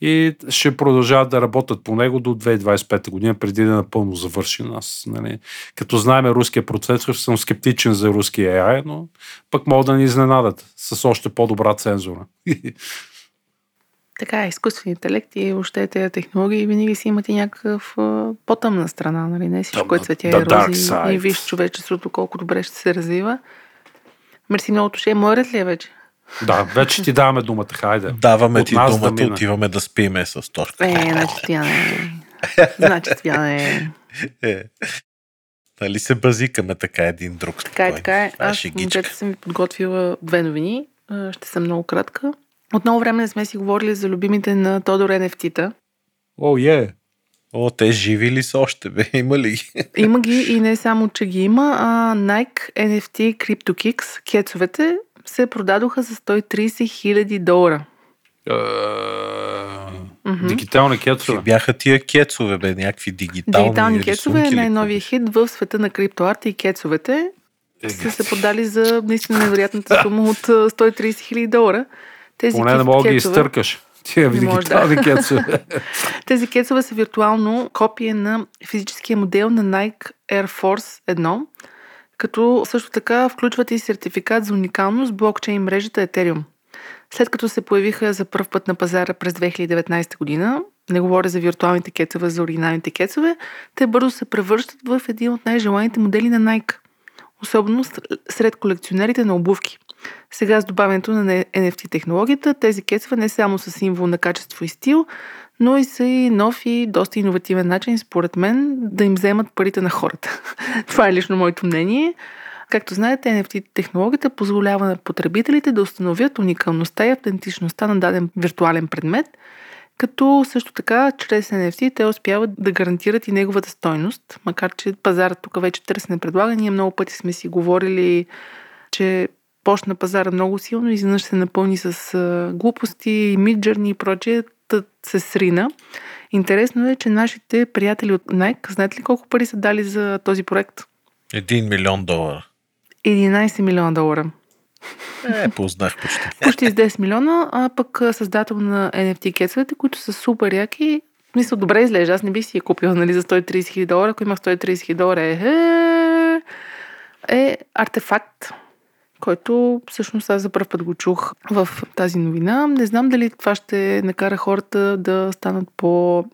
и ще продължават да работят по него до 2025 година, преди да е напълно завърши. Аз, нали, като знаем руския процесор, съм скептичен за руския AI, но пък могат да ни изненадат с още по-добра цензура. Така е, изкуствен интелект и въобще тези технологии винаги си имат и някакъв по-тъмна страна, нали? Не всичко е цветя и рози и виж човечеството колко добре ще се развива. Мерси много туше. Мой ред ли е вече? Да, вече ти даваме думата, хайде. Даваме От ти да думата, мине. отиваме да спиме с Тошка. Е, значи Стояне. значи Стояне. Е. Нали се базикаме така един друг? Така е, така е. Е Аз шегичка. момчета съм ви подготвила две новини. Ще съм много кратка. От много време не сме си говорили за любимите на Тодор NFT-та. О, е. О, те живи ли са още, бе? Има ли ги? Има ги и не само, че ги има, а Nike NFT CryptoKicks, кецовете, се продадоха за 130 хиляди долара. Мгм. Дигитални кетове. бяха тия кецове, бе? Някакви дигитални Дигитални кецове е най-новия хит в света на криптоарта и кецовете. Е, Са се продали за наистина невероятната сума от а, 130 хиляди долара. Тези Поне не мога да ги кецове- изтъркаш. Тия Не кетове. Тези кецове са виртуално копие на физическия модел на Nike Air Force 1, като също така включват и сертификат за уникалност блокчейн мрежата Ethereum. След като се появиха за първ път на пазара през 2019 година, не говоря за виртуалните кецове, за оригиналните кецове, те бързо се превръщат в един от най-желаните модели на Nike. Особено сред колекционерите на обувки. Сега с добавянето на NFT технологията, тези кецове не само са символ на качество и стил, но и са и нов и доста иновативен начин, според мен, да им вземат парите на хората. Това е лично моето мнение. Както знаете, NFT технологията позволява на потребителите да установят уникалността и автентичността на даден виртуален предмет, като също така чрез NFT те успяват да гарантират и неговата стойност, макар че пазарът тук вече търсене предлага. Ние много пъти сме си говорили, че почна пазара много силно изведнъж се напълни с глупости, миджърни и прочее, се срина. Интересно е, че нашите приятели от Nike, знаете ли колко пари са дали за този проект? Един милион долара. 11 милиона долара. Е, познах почти. Почти с 10 милиона, а пък създател на NFT кецовете, които са супер яки. Мисля, добре изглежда. Аз не би си я купила нали, за 130 хиляди долара. Ако имах 130 хиляди долара, е, е, е артефакт, който всъщност аз за първ път го чух в тази новина. Не знам дали това ще накара хората да станат по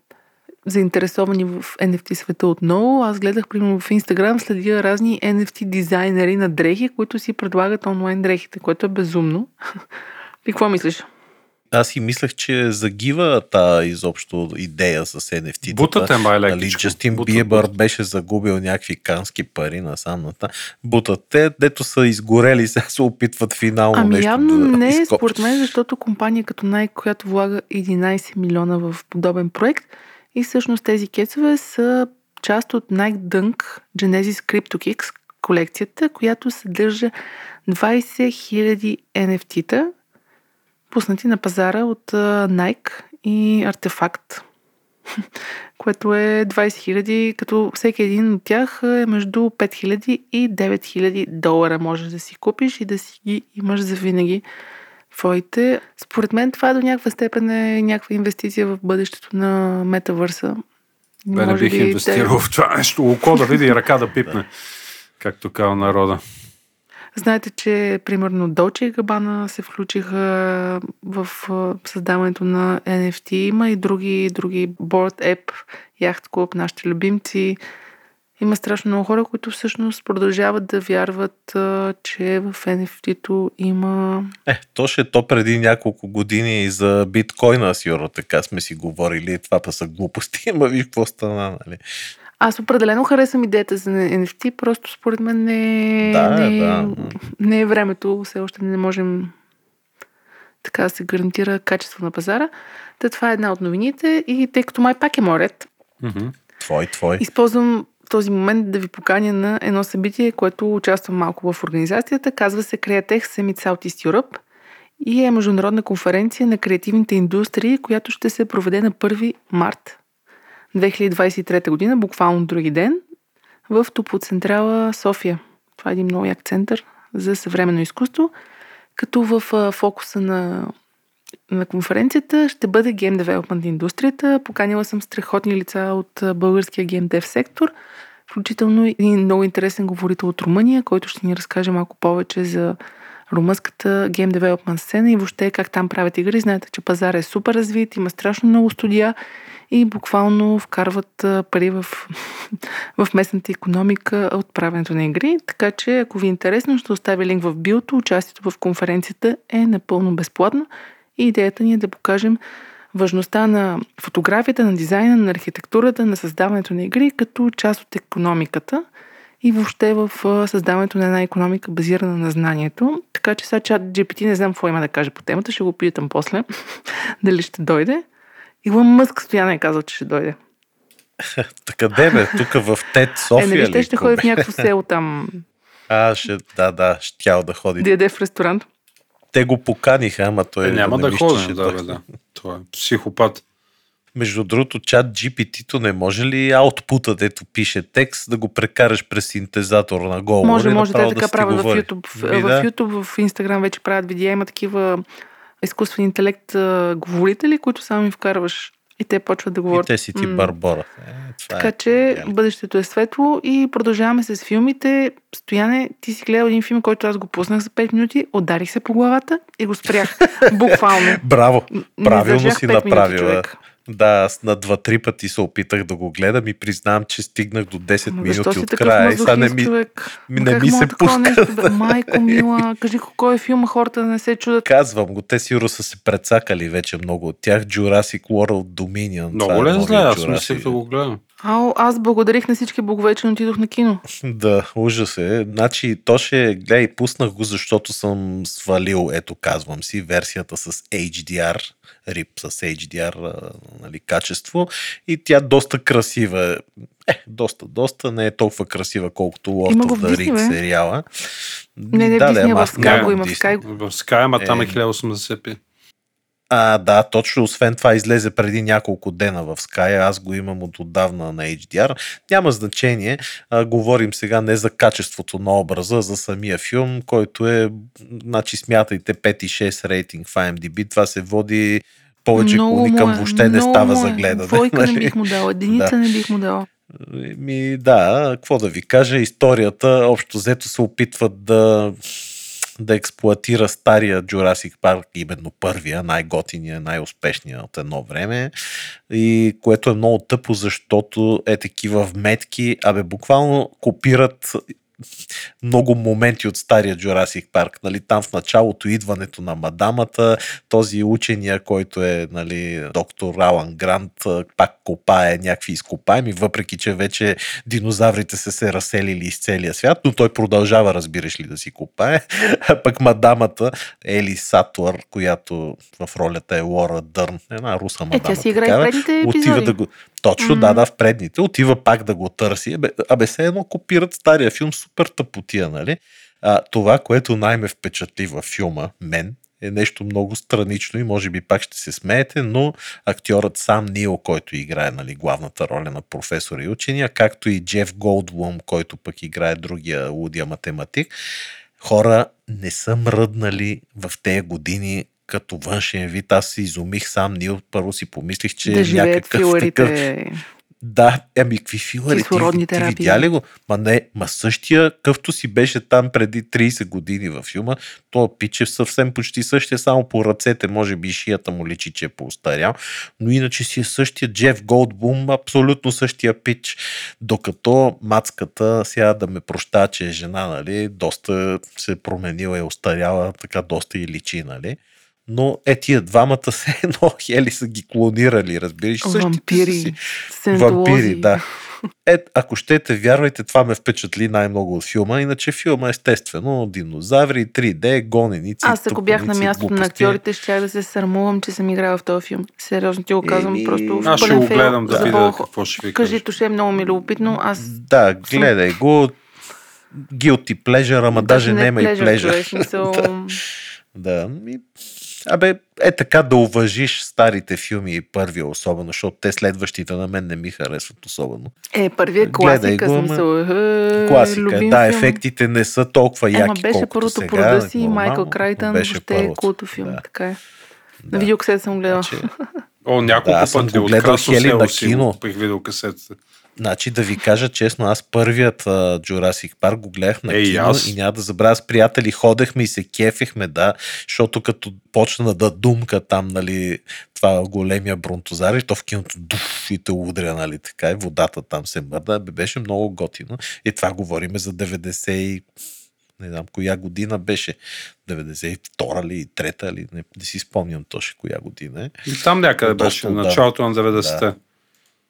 заинтересовани в NFT света отново. Аз гледах, примерно, в Инстаграм следя разни NFT дизайнери на дрехи, които си предлагат онлайн дрехите, което е безумно. И какво мислиш? Аз си мислех, че загива та изобщо идея с NFT. Бутът е май Нали. Джастин Бутът, бутът. беше загубил някакви кански пари на та. Бутът те, дето са изгорели, сега се опитват финално Ами нещо явно да не е според мен, защото компания като Nike, която влага 11 милиона в подобен проект, И всъщност тези кецове са част от Nike Dunk Genesis CryptoKicks колекцията, която съдържа 20 000 NFT-та, пуснати на пазара от Nike и артефакт, което е 20 000, като всеки един от тях е между 5000 и 9000 долара можеш да си купиш и да си ги имаш за винаги твоите. Според мен това до някаква степен е някаква инвестиция в бъдещето на метавърса. Бе, не бих инвестирал в това нещо. Око да види и ръка да пипне, както казва народа. Знаете, че примерно Dolce и Gabbana се включиха в създаването на NFT. Има и други, други Board App, Yacht Club, нашите любимци. Има страшно много хора, които всъщност продължават да вярват, че в NFT-то има... Е, то ще е то преди няколко години и за биткоина, сигурно така сме си говорили. Това па са глупости, ама виж какво стана, нали? Аз определено харесвам идеята за NFT, просто според мен не, да, не, да. не е времето, все още не можем така да се гарантира качество на пазара. Та това е една от новините и тъй като май пак е морет, Mm-hmm. Твой, твой. използвам този момент да ви поканя на едно събитие, което участвам малко в организацията. Казва се Createch Summit Southeast Europe и е международна конференция на креативните индустрии, която ще се проведе на 1 март 2023 година, буквално други ден, в Топоцентрала София. Това е един много як център за съвременно изкуство, като в фокуса на, на конференцията ще бъде Game Development индустрията. Поканила съм страхотни лица от българския Game Dev сектор, включително и много интересен говорител от Румъния, който ще ни разкаже малко повече за румънската Game Development сцена и въобще как там правят игри. Знаете, че пазар е супер развит, има страшно много студия и буквално вкарват пари в, в местната економика от правенето на игри. Така че, ако ви е интересно, ще оставя линк в биото. Участието в конференцията е напълно безплатно и идеята ни е да покажем важността на фотографията, на дизайна, на архитектурата, на създаването на игри като част от економиката и въобще в създаването на една економика базирана на знанието. Така че сега чат GPT не знам какво има да каже по темата, ще го питам после дали ще дойде. Илон Мъск стояна е казал, че ще дойде. Така де бе, тук в ТЕД София е, нали ли? ще, ще ходи в някакво село там, А, ще, да, да, щял да ходи. да яде в ресторант. Те го поканиха, ама той Е, няма не да виждаше ходим, да, бе, да. Това е психопат. Между другото, чат GPT-то не може ли аутпута, дето пише текст, да го прекараш през синтезатор на говори? Може, може, те направо така си правят в? YouTube. В, Ми, в да. YouTube, в Instagram вече правят видеа, има такива изкуствен интелект а, говорители, които само им вкарваш и те почват да И говорят. те си ти барбора. Е, това Така е. че Реално. бъдещето е светло и продължаваме с филмите. Стояне, ти си гледал един филм, който аз го пуснах за 5 минути, ударих се по главата и го спрях. Буквално. Браво! Правилно си минути, направила. човек. Да, аз на два-три пъти се опитах да го гледам и признавам, че стигнах до 10 Ама минути от края. И сега не ми, човек? ми- не ми се пуска. Нещо, бе? Майко мила, кажи кой е филма, хората да не се чудат. Казвам го, те сигурно са се прецакали вече много от тях. Jurassic World Dominion. Много е ли новия зле? Аз мислех да го гледам. Ао, аз благодарих на всички богове, че не отидох на кино. Да, ужас е. Значи, то ще, гледай, пуснах го, защото съм свалил, ето казвам си, версията с HDR, RIP с HDR нали, качество и тя доста красива. Е, доста, доста, не е толкова красива, колкото Lord of the бе. сериала. Не, не, да, Disney, в Sky го има, в. Sky. В Sky, ама там е Е. 1080p. А, да, точно. Освен това излезе преди няколко дена в Sky. Аз го имам от отдавна на HDR. Няма значение. А, говорим сега не за качеството на образа, за самия филм, който е, значи смятайте 5 и 6 рейтинг в IMDb. Това се води повече Много клони към е, въобще не става за е. гледане. Двойка не нали? бих му дала, единица Да. не бих му дала. Ми, да, какво да ви кажа, историята общо взето се опитват да да експлуатира стария Jurassic Park, именно първия, най-готиния, най-успешния от едно време, и което е много тъпо, защото е такива вметки, абе буквално копират много моменти от стария Jurassic Park. Нали, там в началото идването на мадамата, този учения, който е нали, доктор Алан Грант, пак копае някакви изкопаеми, въпреки че вече динозаврите са се разселили из целия свят, но той продължава, разбираш ли, да си копае. А пък мадамата Ели Сатуар, която в ролята е Лора Дърн, една руса Е, мадама. тя си играе такава, предните отива епизоди. да го... Точно, да, да, в предните. Отива пак да го търси. Абе, абе все едно копират стария филм, супер тъпотия, нали? А, това, което най-ме впечатли във филма, мен, е нещо много странично и може би пак ще се смеете, но актьорът сам Нил, който играе нали, главната роля на професора и учения, както и Джеф Голдблум, който пък играе другия лудия математик, хора не са мръднали в тези години като външен вид. Аз се изумих сам Нил. Първо си помислих, че да е някакъв филарите. такъв да, ами какви филари? Ти, ти видя ли го? Ма не, ма същия, къвто си беше там преди 30 години във филма, то пиче съвсем почти същия, само по ръцете, може би и шията му личи, че е поостарял, но иначе си е същия Джеф Голдбум, абсолютно същия пич, докато мацката, сега да ме проща, че е жена, нали, доста се променила, е остаряла, така доста и личи, нали. Но е тия двамата се едно хели са ги клонирали, разбираш. Вампири, си. Вампири, да. Е, ако щете, вярвайте, това ме впечатли най-много от филма. Иначе филма естествено, динозаври, 3D, гоненици. Аз ако бях на мястото на актьорите, ще да се сърмувам, че съм играла в този филм. Сериозно ти го казвам, Еми, просто в Аз ще го гледам да видя какво ще ви Кажи, ще е много ми любопитно. Аз Да, гледай го. Guilty pleasure, ама даже не има и pleasure, pleasure. човек, смисъл, Да, ми, абе, е така да уважиш старите филми и първия особено, защото те следващите на мен не ми харесват особено. Е, първият Гледай класика, го, смисъл. Е, Класика, да, филм. ефектите не са толкова яки, Ема беше колкото първото сега. по рода си, нормално, Майкъл Крайтън, беше въобще е култов филм, да. така е. Да. На видеокасета съм гледала. Значи, О, няколко Да, аз съм пъти го от гледал Хели село на кино. купих видеокасетата. Значи да ви кажа честно, аз първият uh, Jurassic Park го гледах на Е, и кино аз. и няма да забравя с приятели, ходехме и се кефихме, да, защото като почна да думка там, нали, това големия бронтозар и то в киното дуф и те удря, нали, така и водата там се мърда, бе, беше много готино. И това говориме за 90 и не знам коя година беше. 92 ли, 3 ли, не, не си спомням точно коя година е. И там някъде Доста беше, отдавна. началото на 90-те. Да.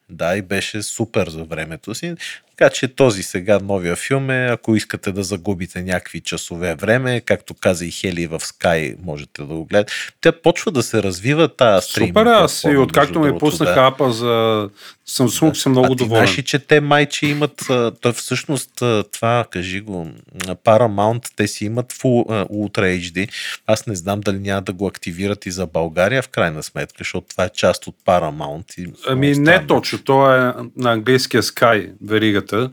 Да, и беше супер за времето си. Така че този сега новия филм е, ако искате да загубите някакви часове време, както каза и Хели в Sky, можете да го гледате. Тя почва да се развива тази стрим. Супер, аз и откакто ми пуснаха апа за Samsung съм много а ти доволен. знаеш че те майче имат, той всъщност това, кажи го, Paramount, те си имат Full Ultra HD. Аз не знам дали няма да го активират и за България, в крайна сметка, защото това е част от Paramount. И Ами не странно. точно, то е на английския Sky, веригата.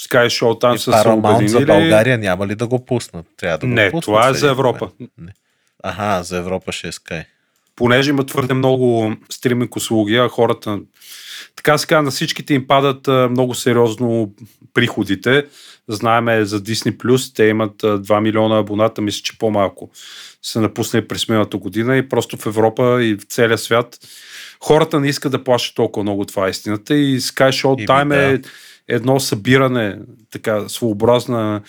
Sky Showtime И са се Paramount за. България няма ли да го пуснат? Трябва да го Не, пуснат това е за Европа. Не. Аха, за Европа ще е Sky. понеже има твърде много стриминг услуги, а хората така се казва, на всичките им падат много сериозно приходите. Знаеме за Disney+, те имат а, 2 милиона абоната, мисля, че по-малко са напуснали през миналата година и просто в Европа и в целия свят хората не искат да плащат толкова много, това е истината и Sky Showtime Еми, е едно събиране, така своеобразна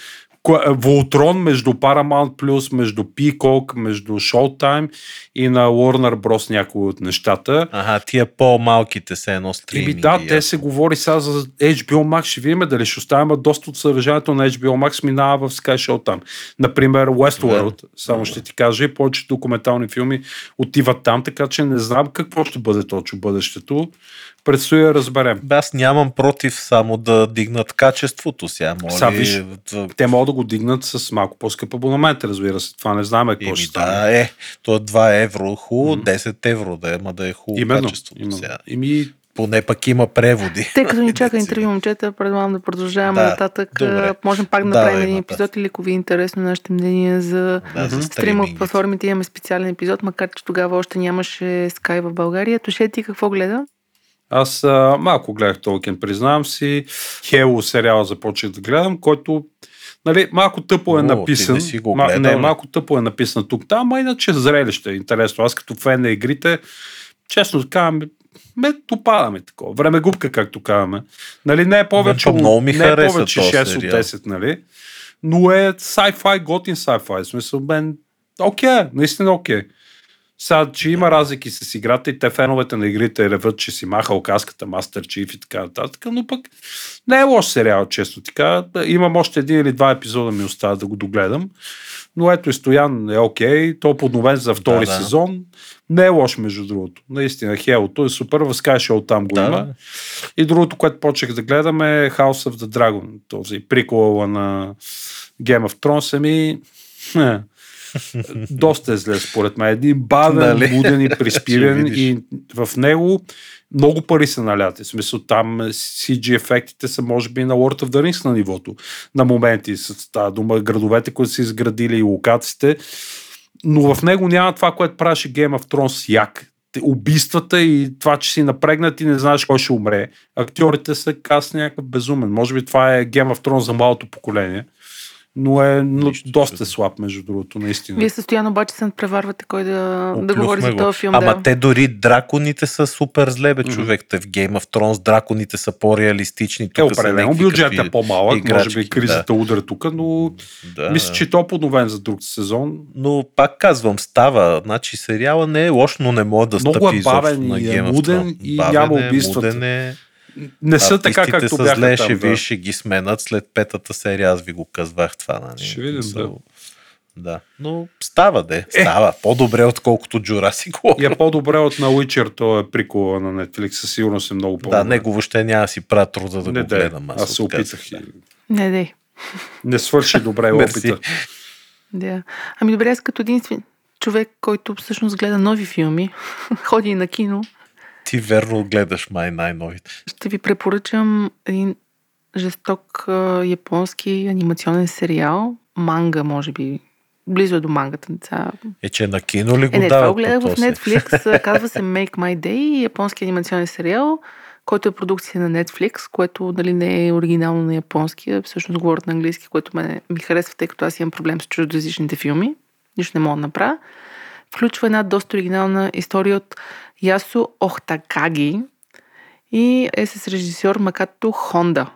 Волтрон между Paramount+, между Peacock, между Showtime и на Warner Bros. някои от нещата. Аха, тия по-малките се едно Еми стриминги. да, те се говори сега за HBO Max, ще видим дали ще оставим, доста от съдържанието на HBO Max минава в Sky Showtime. Например, Westworld, само ще ти кажа, и повече документални филми отиват там, така че не знам какво ще бъде точно бъдещето. Предстои да разберем. Бе, Аз нямам против само да дигнат качеството сега. Моли, Сега виж, Те могат да го дигнат с малко по-скъп абонамент, разбира се. Това не знаем какво ще стане. да, е. То е 2 евро, хубаво, 10 евро да е, ма да е хубаво Именно. качеството именно. сега. Ими, Поне пък има преводи. Тъй като ни чака интервю, момчета, предлагам да продължаваме Да, нататък. добре. Можем пак да направим един епизод или ако ви е интересно нашите мнения за Да, за стримингите. платформите имаме специален епизод, макар че тогава още нямаше Sky в България. Тоше ти какво гледа? Аз а, малко гледах Толкин, признавам си. Хело сериала започнах да гледам, който нали, малко тъпо е О, написан. не си го гледал, не, малко тъпо е написан тук. Там, а иначе зрелище е интересно. Аз като фен на игрите, честно така, ме, ме допадаме такова. Време губка, както казваме. Нали, не е повече, Мен па много ми не е повече този 6 от сериал. 10, нали? Но е sci-fi, готин sci-fi. В смисъл, мен, окей, наистина окей. Сега, че има разлики с играта и те феновете на игрите реват, че си махал каската Master Chief и така нататък, но пък не е лош сериал, често така. Имам още един или два епизода ми остава да го догледам. Но ето и Стоян е окей, то е подновен за втори Да, да. сезон. Не е лош, между другото. Наистина, Хелото е супер, в Sky Show там го Да, има. да. И другото, което почех да гледам е House of the Dragon, този прикола на Game of Thrones. Ами, доста е зле според мен. Един бавен, Нали? буден и приспивен Ще и в него много пари са наляти. В смисъл там CG ефектите са може би на Lord of the Rings на нивото. На моменти с тази дума, градовете, които са изградили и локациите. Но в него няма това, което правеше Game of Thrones як. Убийствата и това, че си напрегнат и не знаеш кой ще умре. Актьорите са каст някакъв безумен. Може би това е Game of Thrones за малото поколение. Но е но Нищо доста слаб, между другото, наистина. Вие състоянно обаче се надпреварвате кой да, да говори за този филм. Ама да. те дори драконите са супер зле, бе, човек. Те в Game of Thrones драконите са по-реалистични. Е, Тук са определено някакви бюджет какви е по-малък, може играчки, би кризата удря тук, но Да, мисля, да. че то е подновен за друг сезон. Но пак казвам, става. Значи сериала не е лош, но не може да Много стъпи е бавен изобщо на и е Game of муден и няма е, убийствата. муден е. Не са така, както са бяха зле, там. ще да. виж, ще ги сменят след петата серия, аз ви го казвах това. Нали? Ще видим, Мисъл, да. Но става, де. Е. Става. По-добре, отколкото Jurassic World. Е по-добре от на Witcher, то е прикола на Netflix, със сигурност е много по-добре. Да, него въобще няма да си правя труда да не, го да, гледам. аз се отказах, опитах и Не, не. не свърши добре опита. Да. Ами добре, аз като единствен човек, който всъщност гледа нови филми, ходи и на кино, Ти верно гледаш май най-новите. ще ви препоръчам един жесток а, японски анимационен сериал, манга, може би, близо е до мангата. Сега Е, че на кино ли го Е, не, това го гледах в? Netflix. Казва се Make My Day, японски анимационен сериал, който е продукция на Netflix, което нали, не е оригинално на японски, всъщност говорят на английски, което мене ми харесва, тъй като аз имам проблем с чуждоязичните филми. Нищо не мога да направя. Включва една доста оригинална история от Ясо Охтакаги и е с режисьор Макато Хонда,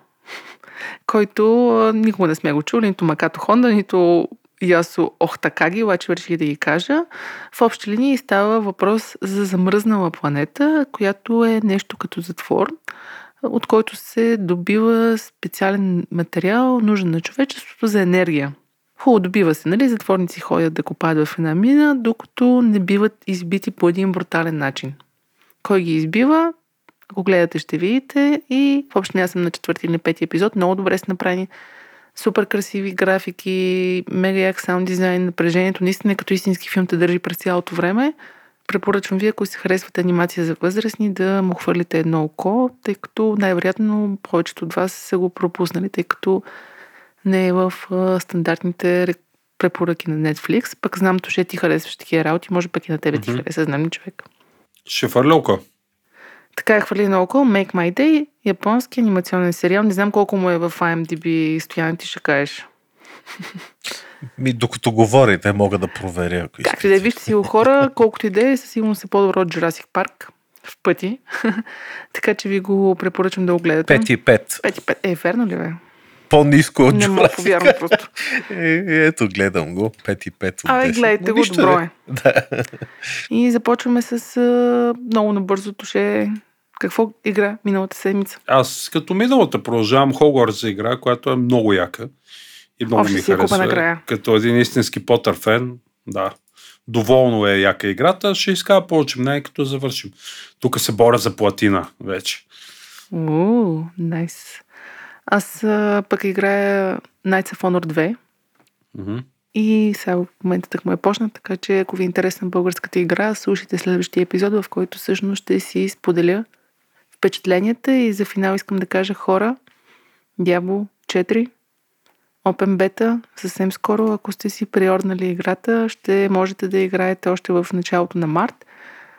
който никога не сме го чули, нито Макато Хонда, нито Ясо Охтакаги, обаче реших да ги кажа. В общи линии става въпрос за замръзнала планета, която е нещо като затвор, от който се добива специален материал, нужен на човечеството за енергия. Хубаво добива се, нали? Затворници ходят да копаят в една мина, докато не биват избити по един брутален начин. Кой ги избива? Ако гледате, ще видите. И въобще аз съм на четвърти или пети епизод. Много добре са направени. Супер красиви графики, мега як саунд дизайн, напрежението. Наистина, като истински филм те държи през цялото време. Препоръчвам ви, ако си харесвате анимация за възрастни, да му хвърлите едно око, тъй като най-вероятно повечето от вас са го пропуснали, тъй като не е в стандартните препоръки на Netflix. Пък знам, че ти харесваш такива работи, може пък и на тебе ти Мгм. хареса, знам ли човек. Ще фърля око. Така е хвърли на око, Make My Day, японски анимационен сериал. Не знам колко му е в IMDb, Стоян, ти ще кажеш. Ми, докато говорите, мога да проверя. Ако Както да е, вижте си хора, колкото и да е, със сигурност е по-добро от Jurassic Park в пъти. така че ви го препоръчвам да го гледате. Пет и пет. Пет и пет. Е, верно ли бе? По-ниско от Не мога повярвам просто. Е, ето, гледам го. 5 и 5 от Абе, 10. гледайте го, добро не. е. Да. И започваме с а, много набързото ще... Какво игра миналата седмица? Аз като миналата продължавам Хогвартс за игра, която е много яка. И много Още ми харесва. накрая. Като един истински Потър фен, да. Доволно е яка играта. Ще изкава повече мнение, като завършим. Тук се боря за платина вече. Уу, найс. Аз а, пък играя Knights of Honor 2 Мгм. и сега в момента так му е почна, така че ако ви е интересна българската игра, слушайте следващия епизод, в който всъщност ще си споделя впечатленията и за финал искам да кажа хора, Diablo 4, Open Beta, съвсем скоро, ако сте си приорнали играта, ще можете да играете още в началото на март,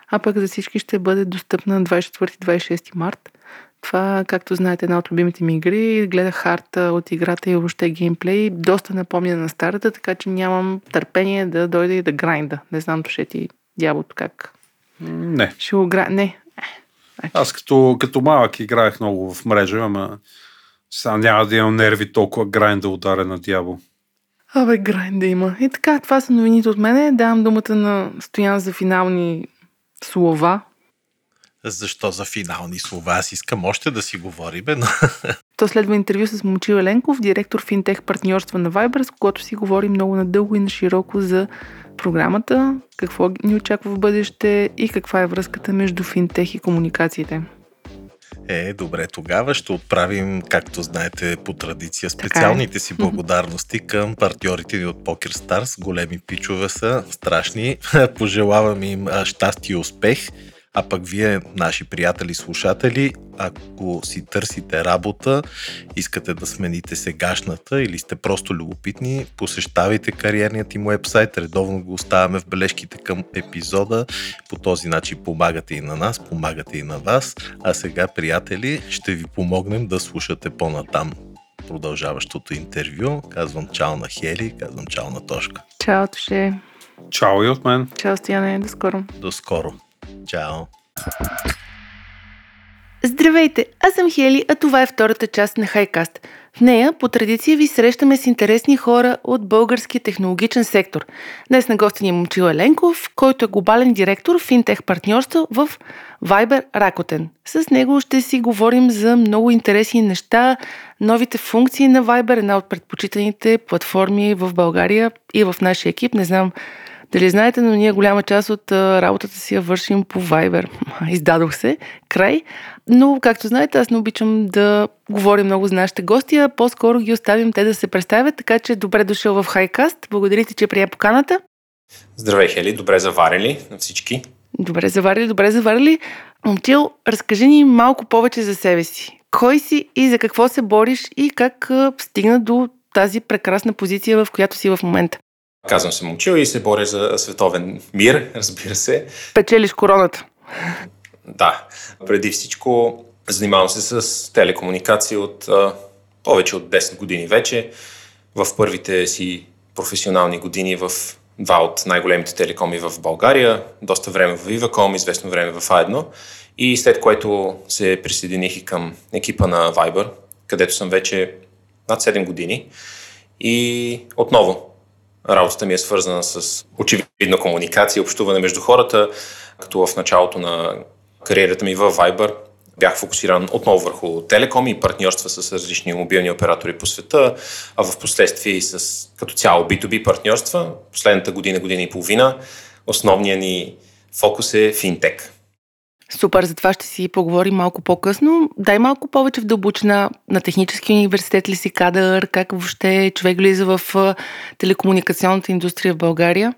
а пък за всички ще бъде достъпна на 24-26 март. Това, както знаете, е една от любимите ми игри. Гледах харта от играта и въобще геймплей. Доста напомня на старата, така че нямам търпение да дойде и да грайнда. Не знам, ще ти дяволото как. Не. Ще го гра... Не. Аз като, като малък играех много в мрежа, ама сега няма да имам нерви толкова грайн да ударя на дявол. Абе, грайн да има. И така, това са новините от мене. Давам думата на Стоян за финални слова. Защо за финални слова? Аз искам още да си говорим, но... То следва интервю с Момчил Еленков, директор финтех партньорства на Viber, с когото си говори много надълго и на широко за програмата, какво ни очаква в бъдеще и каква е връзката между финтех и комуникациите. Е, добре, тогава ще отправим, както знаете, по традиция, специалните си благодарности към партньорите ни от Poker Stars. Големи пичове са, страшни. Пожелавам им щастие и успех. А пък вие, наши приятели, слушатели, ако си търсите работа, искате да смените сегашната или сте просто любопитни, посещавайте кариерният им вебсайт, редовно го оставяме в бележките към епизода. По този начин помагате и на нас, помагате и на вас. А сега, приятели, ще ви помогнем да слушате по-натам продължаващото интервю. Казвам чао на Хели, казвам чао на Тошка. Чао, Тоше. Чао и от мен. Чао, Стояне. До скоро. До скоро. Чао! Здравейте, аз съм Хели, а това е втората част на Хайкаст. В нея по традиция ви срещаме с интересни хора от българския технологичен сектор. Днес на гости ни е Момчил Еленков, който е глобален директор в финтех партньорство в Viber Rakuten. С него ще си говорим за много интересни неща, новите функции на Viber, една от предпочитаните платформи в България и в нашия екип. Не знам дали знаете, но ние голяма част от работата си я вършим по Viber. Издадох се. Край. Но, както знаете, аз не обичам да говоря много за нашите гости, а по-скоро ги оставим те да се представят, така че добре дошъл в Хайкаст. Благодаря ти, че прия поканата. Здравей, Хели. Добре заварили на всички. Добре заварили, добре заварили. Момчил, разкажи ни малко повече за себе си. Кой си и за какво се бориш и как стигна до тази прекрасна позиция, в която си в момента? Казвам се Момчил и се боря за световен мир, разбира се. Печелиш короната. Да. Преди всичко занимавам се с телекомуникации от а, повече от 10 години вече. В първите си професионални години в два от най-големите телекоми в България, доста време в Viva.com, известно време в A1 и след което се присъединих и към екипа на Viber, където съм вече над 7 години и отново Работата ми е свързана с очевидна комуникация, общуване между хората, като в началото на кариерата ми в Viber бях фокусиран отново върху телеком и партньорства с различни мобилни оператори по света, а в последствие и с като цяло B2B партньорства. Последната година, година и половина основният ни фокус е финтек. Супер, за това ще си поговорим малко по-късно. Дай малко повече в дълбочина на технически университет ли си кадър, как въобще човек влиза в телекомуникационната индустрия в България?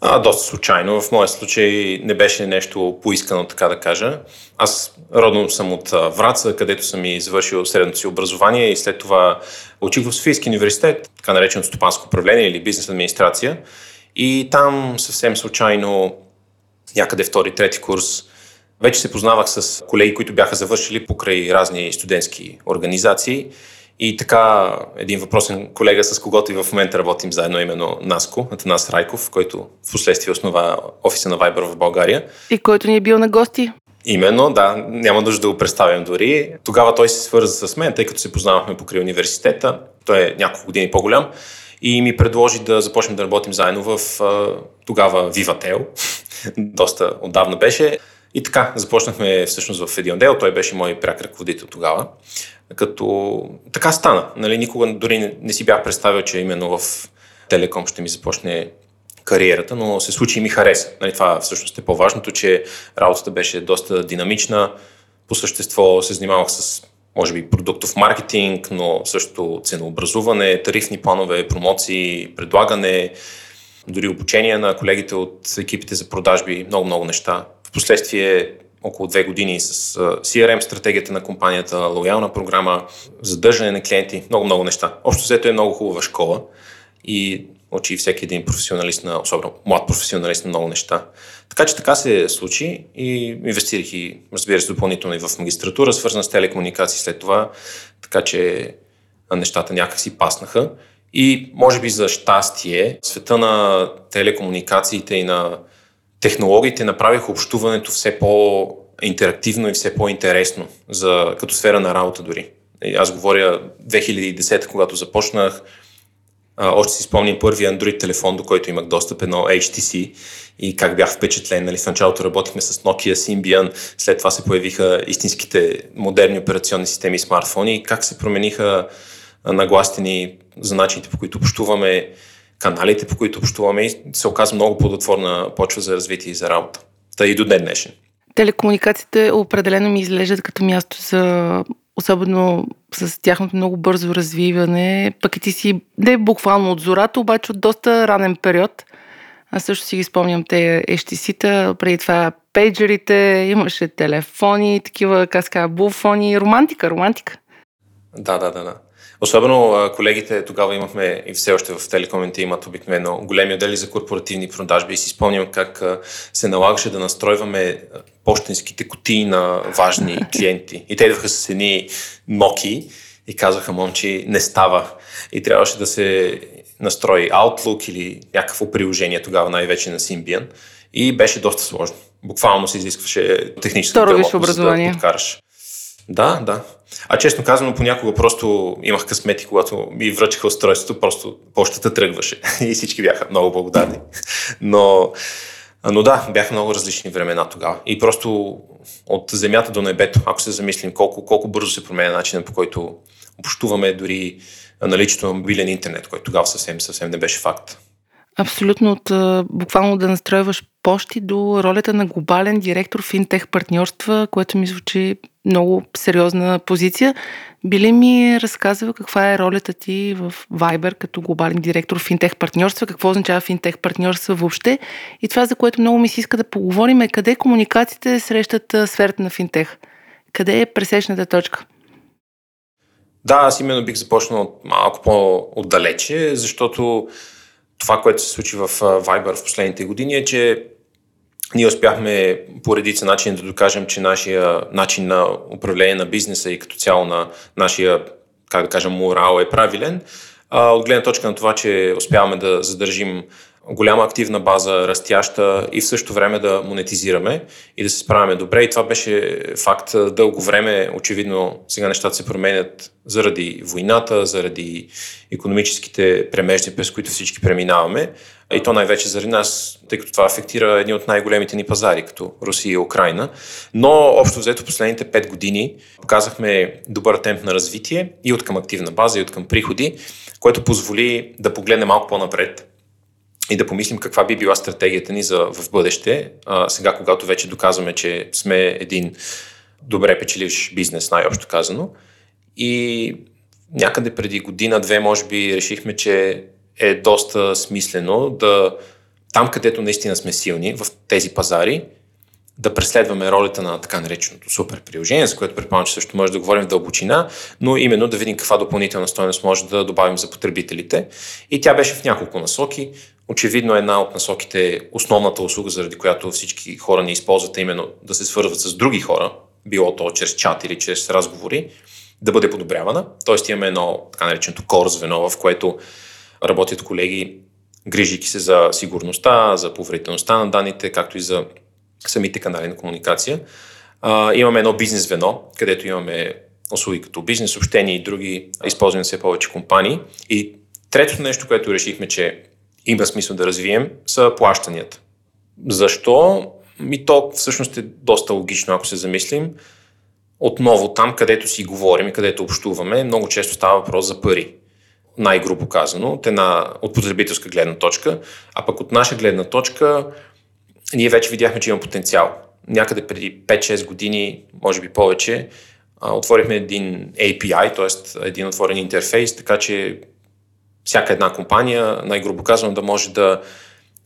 А, доста случайно. В моя случай не беше нещо поискано, така да кажа. Аз родом съм от Враца, където съм и завършил средното си образование и след това учих в Софийски университет, така наречено стопанско управление или бизнес администрация. И там съвсем случайно, някъде втори, трети курс, вече се познавах с колеги, които бяха завършили покрай разни студентски организации. И така, един въпросен колега, с когото и в момента работим заедно, именно Наско, Атанас Райков, който в последствие основа офиса на Viber в България. И който ни е бил на гости. Именно, да, няма нужда да го представям дори. Тогава той се свърза с мен, тъй като се познавахме покрай университета. Той е няколко години по-голям и ми предложи да започнем да работим заедно в тогава Vivatel. Доста отдавна беше. И така, започнахме всъщност в един отдел, той беше мой пряк ръководител тогава. Като така стана. Нали, никога дори не, не си бях представил, че именно в Телеком ще ми започне кариерата, но се случи и ми хареса. Нали, това всъщност е по-важното, че работата беше доста динамична. По същество се занимавах с, може би, продуктов маркетинг, но също ценообразуване, тарифни планове, промоции, предлагане, дори обучение на колегите от екипите за продажби, много-много неща. Впоследствие около две години с CRM стратегията на компанията, лоялна програма, задържане на клиенти, много-много неща. Общо взето е много хубава школа и учи всеки един професионалист на, особено млад професионалист на много неща. Така че така се случи и инвестирах и, разбира се, допълнително и в магистратура, свързана с телекомуникации след това, така че нещата някакси паснаха. И може би за щастие, света на телекомуникациите и на технологиите направиха общуването все по-интерактивно и все по-интересно за, като сфера на работа дори. Аз говоря 2010, когато започнах, А, още си спомням първия Android телефон, до който имах достъп, едно HTC и как бях впечатлен. Нали, в началото работихме с Nokia Symbian, след това се появиха истинските модерни операционни системи и смартфони и как се промениха нагласите ни за начините по които общуваме, каналите по които общуваме се оказа много плодотворна почва за развитие и за работа. Та и до ден днешен. Телекомуникациите определено ми изглеждат като място за особено с тяхното много бързо развиване, пък и ти си не буквално от зората, обаче от доста ранен период. Аз също си ги спомням те ещисита, преди това пейджерите, имаше телефони, такива, как буфони, романтика, романтика. Да, да, да, да. Особено колегите тогава имахме и все още в телекомите имат обикновено големи отдели за корпоративни продажби и си спомням как се налагаше да настройваме почтенските кутии на важни клиенти. И те идваха с едни ноки и казаха, момчи, не става. И трябваше да се настрои Outlook или някакво приложение тогава най-вече на Symbian. И беше доста сложно. Буквално се изискваше техническо грамотност да подкараш. Да, да. А честно казано, понякога просто имах късмети, когато ми връчиха устройството, просто почтата тръгваше и всички бяха много благодарни. Но, но да, бяха много различни времена тогава. И просто от земята до небето, ако се замислим колко, колко бързо се променя начинът по който общуваме дори наличието на мобилен интернет, който тогава съвсем, съвсем не беше факт. Абсолютно от буквално да настройваш почти до ролята на глобален директор в интех партньорства, което ми звучи много сериозна позиция. Би ми разказва каква е ролята ти в Viber като глобален директор в финтех партньорства, какво означава финтех партньорства въобще и това, за което много ми се иска да поговорим е къде комуникациите срещат сферата на финтех. Къде е пресечната точка? Да, аз именно бих започнал малко по-отдалече, защото това, което се случи в Viber в последните години е, че ние успяхме по редица начин да докажем, че нашия начин на управление на бизнеса и като цяло на нашия, как да кажем, морал е правилен. от гледна точка на това, че успяваме да задържим голяма активна база, растяща и в същото време да монетизираме и да се справяме добре. И това беше факт дълго време. Очевидно сега нещата се променят заради войната, заради економическите премежди, през които всички преминаваме. И то най-вече заради нас, тъй като това афектира едни от най-големите ни пазари, като Русия и Украина. Но общо взето последните 5 години показахме добър темп на развитие и от към активна база, и от към приходи, което позволи да погледнем малко по-напред и да помислим каква би била стратегията ни за в бъдеще, а, сега когато вече доказваме, че сме един добре печеливш бизнес, най-общо казано. И някъде преди година-две, може би, решихме, че е доста смислено да там, където наистина сме силни, в тези пазари, да преследваме ролята на така нареченото супер приложение, за което предполагам, че също може да говорим в дълбочина, но именно да видим каква допълнителна стоеност може да добавим за потребителите. И тя беше в няколко насоки. Очевидно една от насоките, основната услуга, заради която всички хора ни използват, е именно да се свързват с други хора, било то чрез чат или чрез разговори, да бъде подобрявана. Тоест имаме едно така нареченото core звено, в което работят колеги, грижики се за сигурността, за поверителността на данните, както и за самите канали на комуникация. А, имаме едно бизнес звено, където имаме услуги като бизнес, съобщения и други, използвани все повече компании. И третото нещо, което решихме, че има смисъл да развием, са плащанията. Защо? Ми то всъщност е доста логично, ако се замислим. Отново там, където си говорим и където общуваме, много често става въпрос за пари. Най-грубо казано, от, една, от потребителска гледна точка, а пък от наша гледна точка, ние вече видяхме, че има потенциал. Някъде преди 5-6 години, може би повече, отворихме един API, т.е. един отворен интерфейс, така че всяка една компания, най-грубо казвам, да може да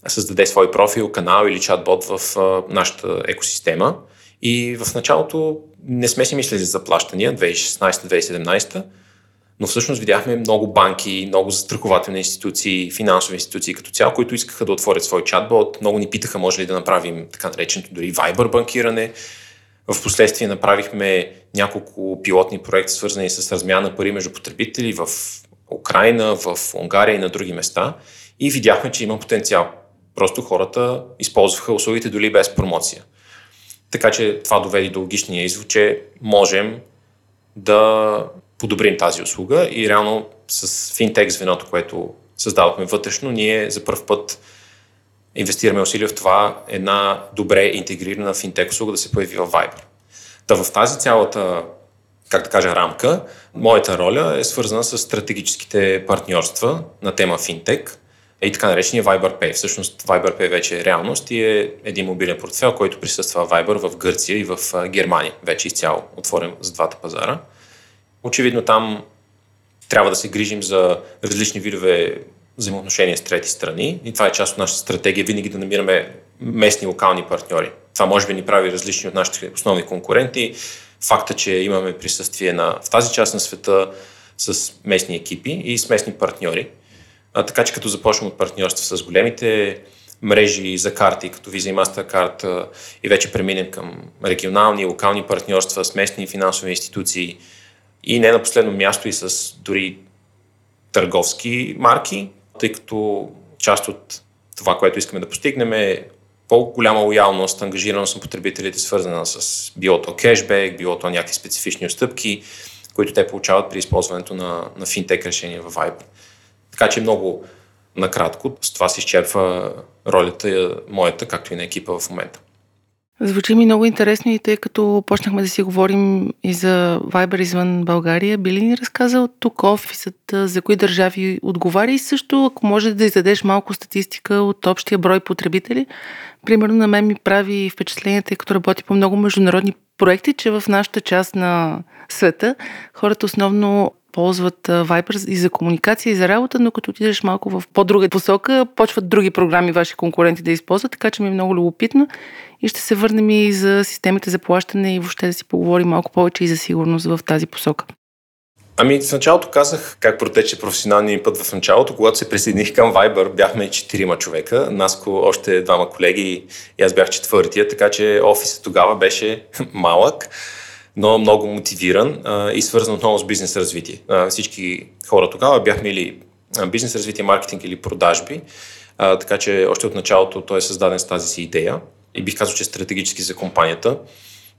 създаде свой профил, канал или чатбот в нашата екосистема. И в началото не сме си мислили за заплащания 2016-2017, но всъщност видяхме много банки, много застрахователни институции, финансови институции като цяло, които искаха да отворят свой чатбот. Много ни питаха, може ли да направим така нареченото дори Viber банкиране. В последствие направихме няколко пилотни проекти, свързани с размяна на пари между потребители в Украина, в Унгария и на други места и видяхме, че има потенциал. Просто хората използваха услугите дори без промоция. Така че това доведе до логичния извод, че можем да подобрим тази услуга и реално с финтек звеното, което създадохме вътрешно, ние за първ път инвестираме усилия в това една добре интегрирана финтек услуга да се появи в Viber. Та в тази цялата, как да кажа, рамка, моята роля е свързана с стратегическите партньорства на тема финтек и така наречения Viber Pay. Всъщност Viber Pay вече е реалност и е един мобилен портфел, който присъства в Viber в Гърция и в Германия. Вече изцяло отворен за двата пазара. Очевидно там трябва да се грижим за различни видове взаимоотношения с трети страни и това е част от нашата стратегия, винаги да намираме местни локални партньори. Това може би ни прави различни от нашите основни конкуренти. Факта, че имаме присъствие на, в тази част на света с местни екипи и с местни партньори. А, така че като започнем от партньорства с големите мрежи за карти, като Visa и MasterCard и вече преминем към регионални и локални партньорства с местни финансови институции и не на последно място и с дори търговски марки, тъй като част от това, което искаме да постигнем е по-голяма лоялност, ангажираност на потребителите, свързана с било то кешбек, било то някакви специфични отстъпки, които те получават при използването на, на финтек решения в Viber. Така че много накратко, с това се изчерпва ролята моята, както и на екипа в момента. Звучи ми много интересно и тъй като почнахме да си говорим и за Viber извън България, би ли ни разказал тук офисът за кои държави отговаря и също ако може да издадеш малко статистика от общия брой потребители? Примерно на мен ми прави впечатление, тъй като работи по много международни проекти, че в нашата част на света хората основно ползват Viber и за комуникация и за работа, но като отидеш малко в по-друга посока, почват други програми ваши конкуренти да използват, така че ми е много любопитно и ще се върнем и за системите за плащане и въобще да си поговорим малко повече и за сигурност в тази посока. Ами, в началото казах как протече професионалния път в началото. Когато се присъединих към Viber, бяхме четирима човека. Наско още двама колеги и аз бях четвъртия, така че офисът тогава беше малък но много мотивиран а, и свързан отново с бизнес развитие. А, всички хора тогава бяхме или бизнес развитие, маркетинг или продажби, а, така че още от началото той е създаден с тази си идея и бих казал, че е стратегически за компанията.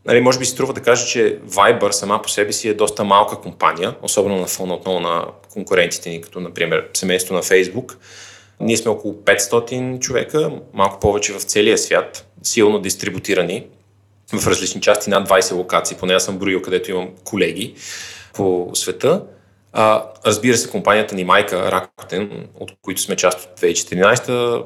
Нали, може би си струва да кажа, че Viber сама по себе си е доста малка компания, особено на фона отново на конкурентите ни, като например семейство на Facebook. Ние сме около 500 човека, малко повече в целия свят, силно дистрибутирани в различни части, над 20 локации, поне аз съм броил, където имам колеги по света. А, разбира се, компанията ни майка Rakuten, от които сме част от 2014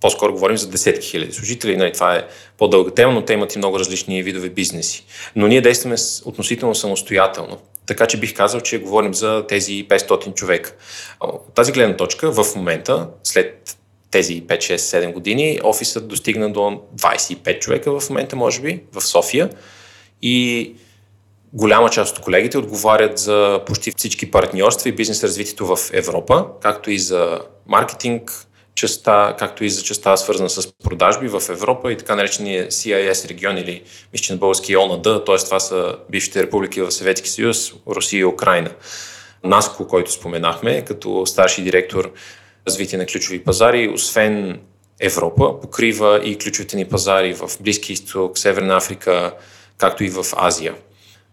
по-скоро говорим за десетки хиляди служители, нали, това е по-дълга тема, но те имат и много различни видове бизнеси. Но ние действаме относително самостоятелно. Така че бих казал, че говорим за тези 500 човека. От тази гледна точка, в момента, след тези 5, 6, 7 години, офисът достигна до 25 човека в момента, може би, в София. И голяма част от колегите отговарят за почти всички партньорства и бизнес развитието в Европа, както и за маркетинг, частта, както и за частта свързана с продажби в Европа и така наречения CIS регион или мисля, на български ОНАД, т.е. това са бившите републики в Съветски съюз, Русия и Украина. Наско, който споменахме, като старши директор развитие на ключови пазари, освен Европа, покрива и ключовите ни пазари в Близки изток, Северна Африка, както и в Азия.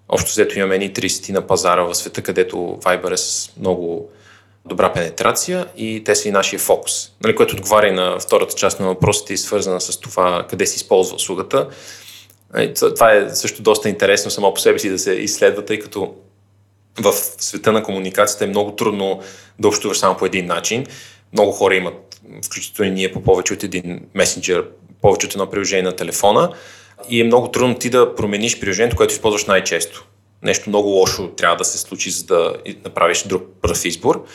Общо взето имаме ни 30 на пазара в света, където Viber е с много добра пенетрация и те са и нашия фокус, нали, което отговаря на втората част на въпросите свързана с това къде се използва услугата. Нали, това е също доста интересно само по себе си да се изследва, тъй като в света на комуникацията е много трудно да общуваш само по един начин. Много хора имат, включително и ние, по повече от един месенджер, повече от едно приложение на телефона и е много трудно ти да промениш приложението, което използваш най-често. Нещо много лошо трябва да се случи, за да направиш друг пръв избор.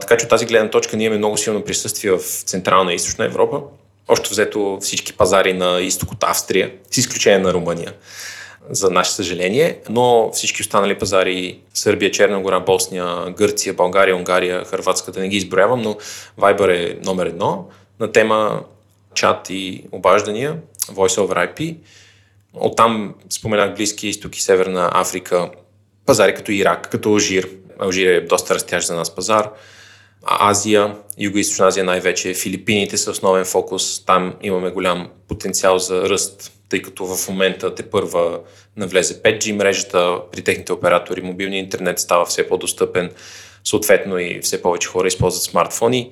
Така че от тази гледна точка ние имаме много силно присъствие в Централна и Източна Европа. Още взето всички пазари на изток от Австрия, с изключение на Румъния за наше съжаление, но всички останали пазари Сърбия, Черна гора, Босния, Гърция, България, Унгария, Хрватска, да не ги изброявам, но Viber е номер едно на тема чат и обаждания, Voice over IP. Оттам споменах Близки изток и Северна Африка, пазари като Ирак, като Алжир. Алжир е доста растящ за нас пазар. Азия, Юго-Источна Азия най-вече, Филипините са основен фокус. Там имаме голям потенциал за ръст тъй като в момента те първа навлезе 5G мрежата, при техните оператори мобилния интернет става все по-достъпен, съответно и все повече хора използват смартфони.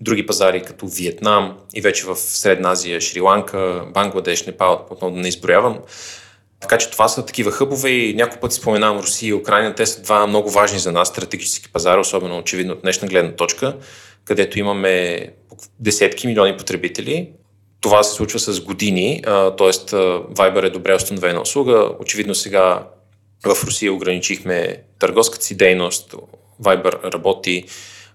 други пазари като Виетнам и вече в Средна Азия, Шри-Ланка, Бангладеш, Непал, отново да не изброявам. Така че това са такива хъбове и няколко пъти споменавам Русия и Украина. Те са два много важни за нас стратегически пазари, особено очевидно от днешна гледна точка, където имаме десетки милиони потребители. Това се случва с години, т.е. Viber е добре установена услуга. Очевидно сега в Русия ограничихме търговската си дейност. Viber работи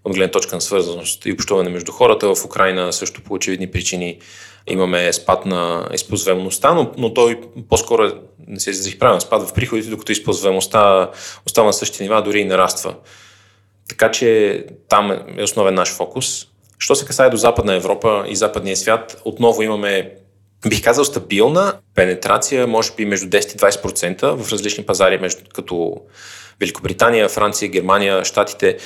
от гледна точка на свързаност и общуване между хората. В Украина също по очевидни причини имаме спад на използваемостта, но, но той по-скоро е, не се изразих правилно, спад в приходите, докато използваемостта остава на същите нива, дори и нараства. Така че там е основен наш фокус. Що се касае до Западна Европа и Западния свят, отново имаме, бих казал, стабилна пенетрация, може би между 10 и 20% в различни пазари, между, като Великобритания, Франция, Германия, Штатите,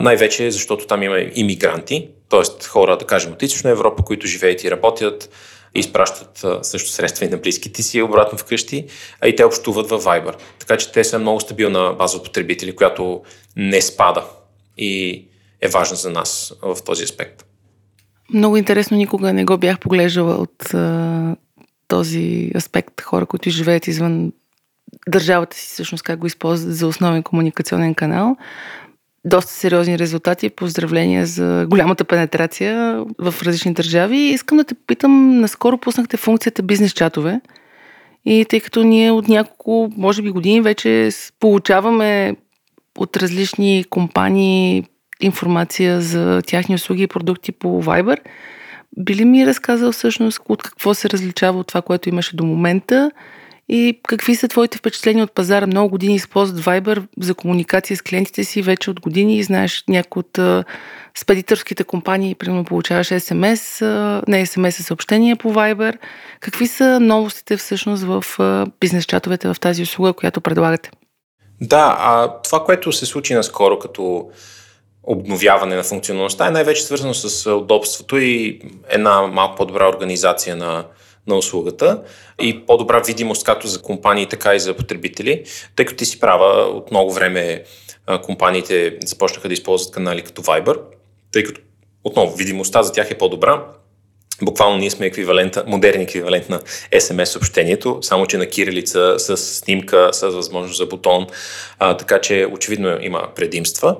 най-вече защото там има иммигранти, т.е. хора, да кажем, от Източна Европа, които живеят и работят, изпращат също средства и на близките си обратно вкъщи, а и те общуват в Viber. Така че те са много стабилна база от потребители, която не спада и е важна за нас в този аспект. Много интересно, никога не го бях поглеждала от а, този аспект. Хора, които живеят извън държавата си, всъщност как го използват за основен комуникационен канал. Доста сериозни резултати. Поздравления за голямата пенетрация в различни държави. Искам да те питам, наскоро пуснахте функцията бизнес чатове. И тъй като ние от няколко, може би години вече получаваме от различни компании информация за тяхни услуги и продукти по Viber, би ли ми разказал всъщност от какво се различава от това, което имаше до момента и какви са твоите впечатления от пазара? Много години използват Viber за комуникация с клиентите си вече от години и знаеш някои от спедитърските компании, примерно получаваш SMS, не SMS, а съобщения по Viber. Какви са новостите всъщност в бизнес чатовете в тази услуга, която предлагате? Да, а това, което се случи наскоро като обновяване на функционалността е най-вече свързано с удобството и една малко по-добра организация на, на услугата и по-добра видимост както за компании, така и за потребители, тъй като ти си права от много време компаниите започнаха да използват канали като Viber, тъй като отново видимостта за тях е по-добра. Буквално ние сме еквивалента, модерен еквивалент на SMS съобщението, само че на кирилица с снимка, с възможност за бутон, а, така че очевидно има предимства.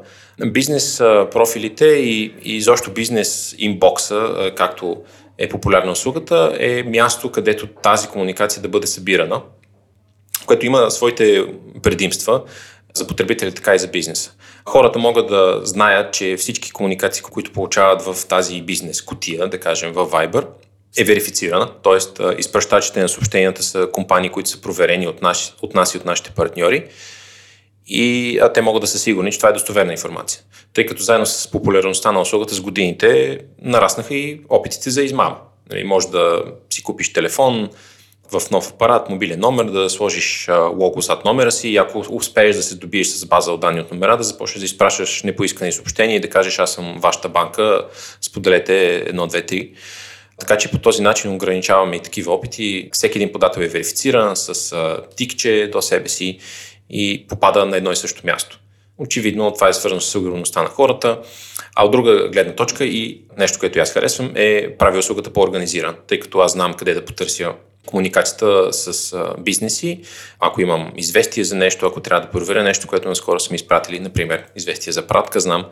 Бизнес профилите и, и изобщо бизнес инбокса, както е популярна услугата, е място, където тази комуникация да бъде събирана, което има своите предимства за потребители, така и за бизнеса. Хората могат да знаят, че всички комуникации, които получават в тази бизнес котия, да кажем в Viber, е верифицирана, т.е. изпращачите на съобщенията са компании, които са проверени от, наши, от нас и от нашите партньори и а, те могат да са сигурни, че това е достоверна информация. Тъй като заедно с популярността на услугата с годините нараснаха и опитите за измама. Нали, може да си купиш телефон в нов апарат, мобилен номер, да сложиш лого зад номера си и ако успееш да се добиеш с база от данни от номера, да започнеш да изпращаш непоискани съобщения и да кажеш аз съм вашата банка, споделете 1, 2, 3. Така че по този начин ограничаваме и такива опити. Всеки един подател е верифициран с тикче до себе си и попада на едно и също място. Очевидно това е свързано с сигурността на хората, а от друга гледна точка и нещо, което аз харесвам е прави услугата по-организиран, тъй като аз знам къде да потърся комуникацията с бизнеси, ако имам известие за нещо, ако трябва да проверя нещо, което наскоро са ми изпратили, например, известие за пратка, знам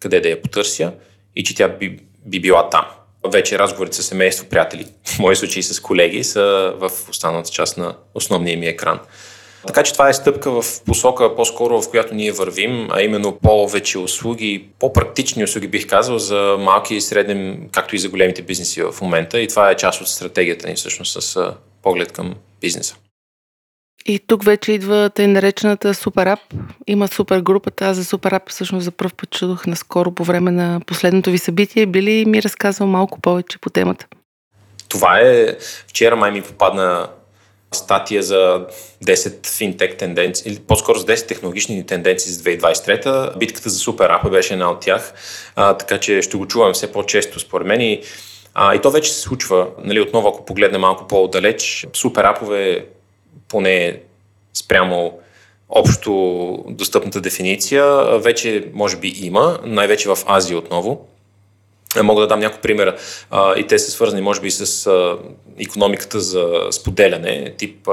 къде да я потърся и че тя би, би била там. Вече разговорите с семейство, приятели, в мои случаи с колеги, са в останалата част на основния ми екран. Така че това е стъпка в посока по-скоро, в която ние вървим, а именно повече услуги, по-практични услуги бих казал за малки и средни, както и за големите бизнеси в момента. И това е част от стратегията ни всъщност с поглед към бизнеса. И тук вече идва тъй наречената суперап. Има супер групата. Аз за суперап всъщност за първ път чудох наскоро по време на последното ви събитие. Би ли ми разказал малко повече по темата? Това е... Вчера май ми попадна статия за 10 финтек тенденции, или по-скоро с 10 технологични тенденции за 2023. Битката за супер апа беше една от тях, а, така че ще го чувам все по-често според мен и, а, и то вече се случва. Нали, отново, ако погледнем малко по-далеч, супер апове поне спрямо общо достъпната дефиниция, вече може би има, най-вече в Азия отново. Мога да дам няколко примера и те са свързани може би с а, економиката за споделяне, тип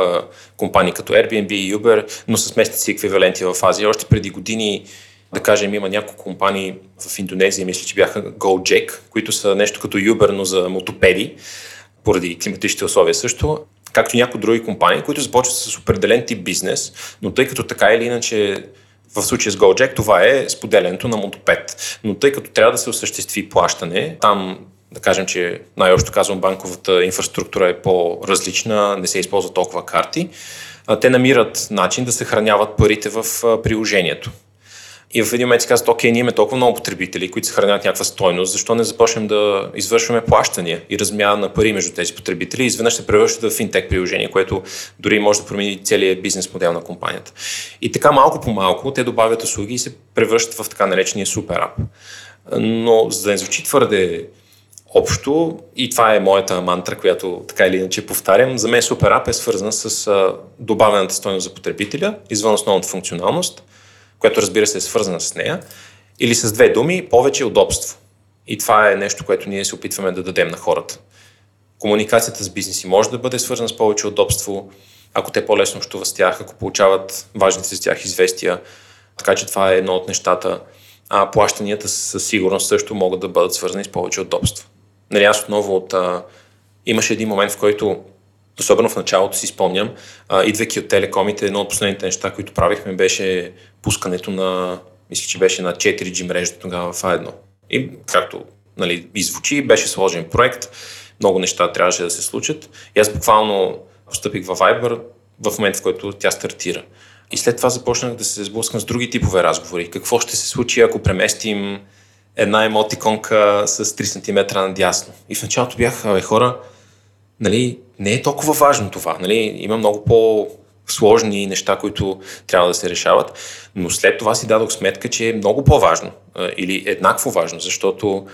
компании като Airbnb и Uber, но с местните си еквиваленти в Азия. Още преди години да кажем, има няколко компании в Индонезия, мисля, че бяха Gojek, които са нещо като Uber, но за мотопеди, поради климатичните условия също, както и някои други компании, които започват с определен тип бизнес, но тъй като така или иначе в случая с Gojek това е споделянето на мотопед. Но тъй като трябва да се осъществи плащане, там да кажем, че най-общо казвам банковата инфраструктура е по-различна, не се използват толкова карти, те намират начин да съхраняват парите в приложението. И в един момент си казват, окей, ние имаме толкова много потребители, които съхраняват някаква стойност, защо не започнем да извършваме плащания и размяна на пари между тези потребители и изведнъж се превръщат в финтек приложение, което дори може да промени целият бизнес модел на компанията. И така малко по малко те добавят услуги и се превръщат в така наречения супер ап. Но за да не звучи твърде общо, и това е моята мантра, която така или иначе повтарям, за мен супер ап е свързан с добавената стойност за потребителя, извън основната функционалност – което разбира се е свързана с нея, или с две думи, повече удобство. И това е нещо, което ние се опитваме да дадем на хората. Комуникацията с бизнеси може да бъде свързана с повече удобство, ако те по-лесно общуват с тях, ако получават важните с тях известия. Така че това е едно от нещата. А плащанията със сигурност също могат да бъдат свързани с повече удобство. Нали, аз отново от... А, имаше един момент, в който особено в началото си спомням, а, идвайки от телекомите, едно от последните неща, които правихме, беше пускането на, мисля, че беше на 4G мрежа тогава в A1. И както нали, звучи, беше сложен проект, много неща трябваше да се случат. И аз буквално постъпих в Viber в момента, в който тя стартира. И след това започнах да се сблъскам с други типове разговори. Какво ще се случи, ако преместим една емотиконка с 3 см надясно? И в началото бях, бе, хора, нали, не е толкова важно това. Нали? Има много по- сложни неща, които трябва да се решават, но след това си дадох сметка, че е много по-важно или еднакво важно, защото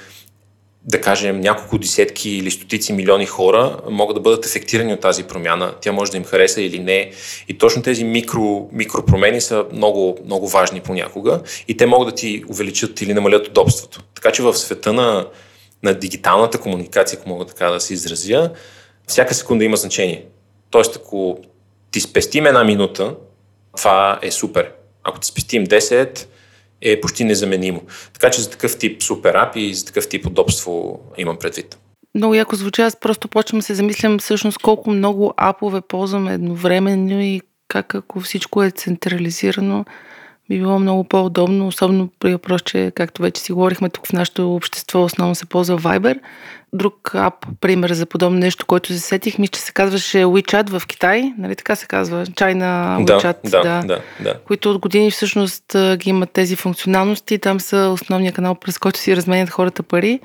да кажем, няколко десетки или стотици милиони хора могат да бъдат ефектирани от тази промяна. Тя може да им хареса или не. И точно тези микро, микропромени са много, много важни понякога и те могат да ти увеличат или намалят удобството. Така че в света на, на дигиталната комуникация, ако мога така да се изразя, всяка секунда има значение. Тоест, ако ти спестим една минута, това е супер. Ако ти спестим 10, е почти незаменимо. Така че за такъв тип супер ап и за такъв тип удобство имам предвид. Много яко звучи, аз просто почвам да се замислям всъщност колко много апове ползваме едновременно и как ако всичко е централизирано, би било много по-удобно, особено при въпрос, че, както вече си говорихме тук в нашето общество, основно се ползва Viber. Друг ап, пример за подобно нещо, който се сетих, ми, че се казваше WeChat в Китай, нали така се казва? China WeChat, да, да, да, да. които от години всъщност ги имат тези функционалности. Там са основния канал, през който си разменят хората пари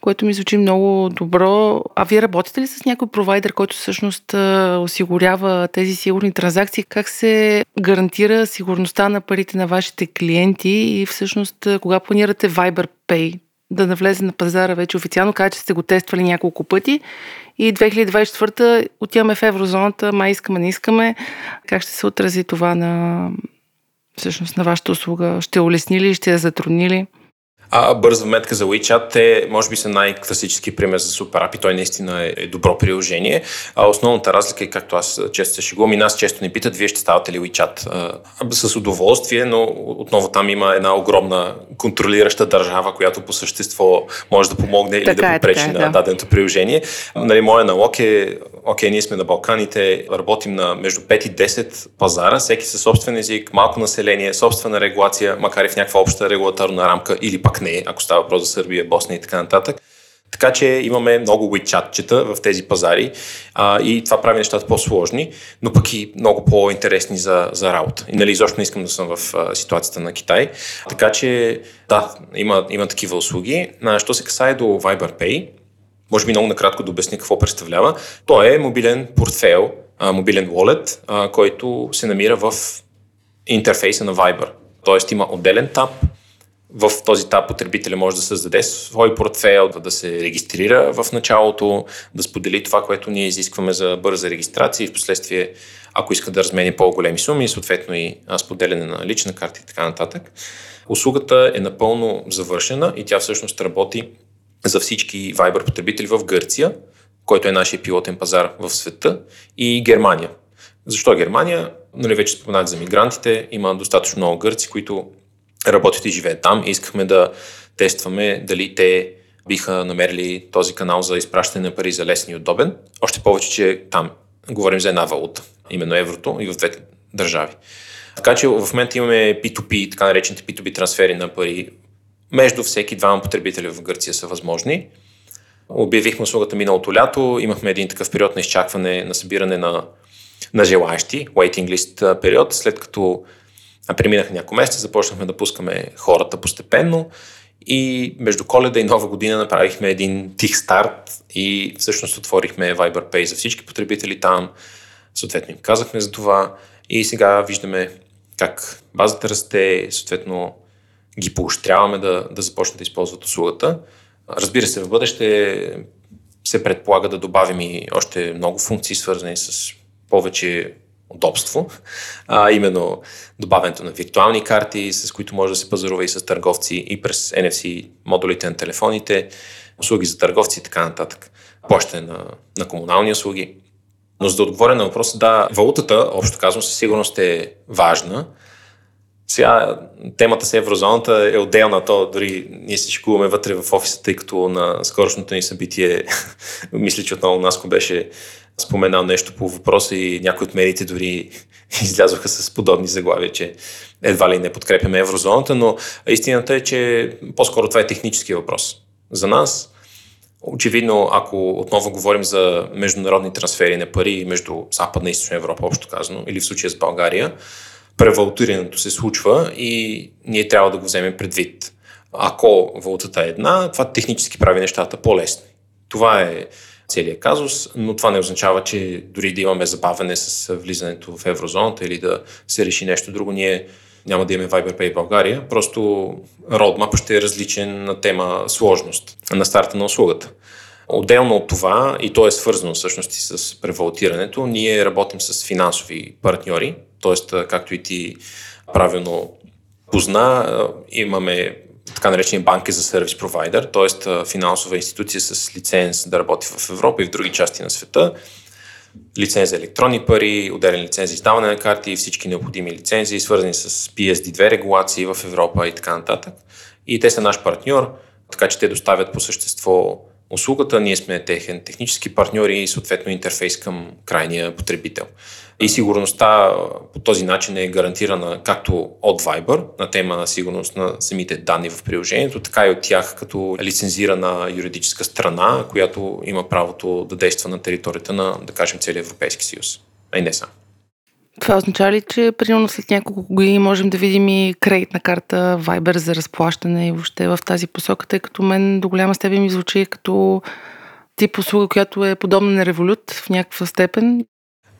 което ми звучи много добро. А вие работите ли с някой провайдер, който всъщност осигурява тези сигурни транзакции? Как се гарантира сигурността на парите на вашите клиенти и всъщност кога планирате Viber Pay да навлезе на пазара вече официално? Каза, че сте го тествали няколко пъти и 2024 отиваме в еврозоната, май искаме, не искаме. Как ще се отрази това на всъщност на вашата услуга? Ще улесни ли, ще я затрудни ли? А бърза метка за WeChat те може би са най-класически пример за Super App и той наистина е, е добро приложение. А основната разлика е, както аз често се шегувам и нас често ни питат, вие ще ставате ли WeChat? А, с удоволствие, но отново там има една огромна контролираща държава, която по същество може да помогне или така да е, попречи е, на да. даденото приложение. Нали, моя налог е, окей, ние сме на Балканите, работим на между 5 и 10 пазара, всеки със собствен език, малко население, собствена регулация, макар и в някаква обща регулаторна рамка или пак не, ако става въпрос за Сърбия, Босна и така нататък. Така че имаме много WeChat-чета в тези пазари а, и това прави нещата по-сложни, но пък и много по-интересни за, за работа. И нали, изобщо не искам да съм в а, ситуацията на Китай. Така че да, има, има такива услуги. А, що се касае до Viber Pay, може би много накратко да обясня какво представлява. Той е мобилен портфейл, а, мобилен wallet, а, който се намира в интерфейса на Viber. Тоест има отделен таб, в този таб потребителя може да създаде свой портфейл, да се регистрира в началото, да сподели това, което ние изискваме за бърза регистрация и в последствие, ако иска да размени по-големи суми, съответно и споделяне на лична карта и така нататък. Услугата е напълно завършена и тя всъщност работи за всички Viber потребители в Гърция, който е нашия пилотен пазар в света, и Германия. Защо Германия? Нали, вече споменах за мигрантите. Има достатъчно много гърци, които работят и живеят там. И искахме да тестваме дали те биха намерили този канал за изпращане на пари за лесен и удобен. Още повече, че там говорим за една валута, именно еврото и в двете държави. Така че в момента имаме P2P, така наречените P2B трансфери на пари между всеки двама потребители в Гърция са възможни. Обявихме услугата миналото лято, имахме един такъв период на изчакване, на събиране на, на желаящи, waiting list период, след като преминах няколко месеца, започнахме да пускаме хората постепенно и между коледа и нова година направихме един тих старт и всъщност отворихме Viber Pay за всички потребители там. Съответно им казахме за това и сега виждаме как базата расте, съответно ги поощряваме да, да започнат да използват услугата. Разбира се, в бъдеще се предполага да добавим и още много функции, свързани с повече удобство, а именно добавянето на виртуални карти, с които може да се пазарува и с търговци и през NFC модулите на телефоните, услуги за търговци и така нататък, плащане на, на комунални услуги. Но за да отговоря на въпроса, да, валутата, общо казвам, със сигурност е важна. Сега темата с еврозоната е отделна, то дори ние се шикуваме вътре в офиса, тъй като на скорошното ни събитие, мисля, че отново Наско беше споменал нещо по въпроса и някои от медиите дори излязоха с подобни заглавия, че едва ли не подкрепяме еврозоната, но истината е, че по-скоро това е технически въпрос. За нас, очевидно, ако отново говорим за международни трансфери на пари между Западна и Източна Европа, общо казано, или в случая с България, превалутирането се случва и ние трябва да го вземем предвид. Ако валутата е една, това технически прави нещата по-лесни. Това е целият казус, но това не означава, че дори да имаме забавене с влизането в еврозоната или да се реши нещо друго, ние няма да имаме Viber Pay в България, просто родмап ще е различен на тема сложност на старта на услугата. Отделно от това, и то е свързано всъщност и с превалтирането, ние работим с финансови партньори, т.е. както и ти правилно позна, имаме така наречени банки за сервис провайдер, т.е. финансова институция с лиценз да работи в Европа и в други части на света, лиценз за електронни пари, отделен лиценз за издаване на карти всички необходими лицензии, свързани с PSD2 регулации в Европа и така нататък. И те са наш партньор, така че те доставят по същество услугата, ние сме техен технически партньор и съответно интерфейс към крайния потребител. И сигурността по този начин е гарантирана както от Viber на тема на сигурност на самите данни в приложението, така и от тях като лицензирана юридическа страна, която има правото да действа на територията на, да кажем, целия Европейски съюз. А и не само. Това означава ли, че примерно след няколко години можем да видим и кредитна карта Viber за разплащане и въобще в тази посока, тъй като мен до голяма степен ми звучи като тип услуга, която е подобна на Revolut в някаква степен?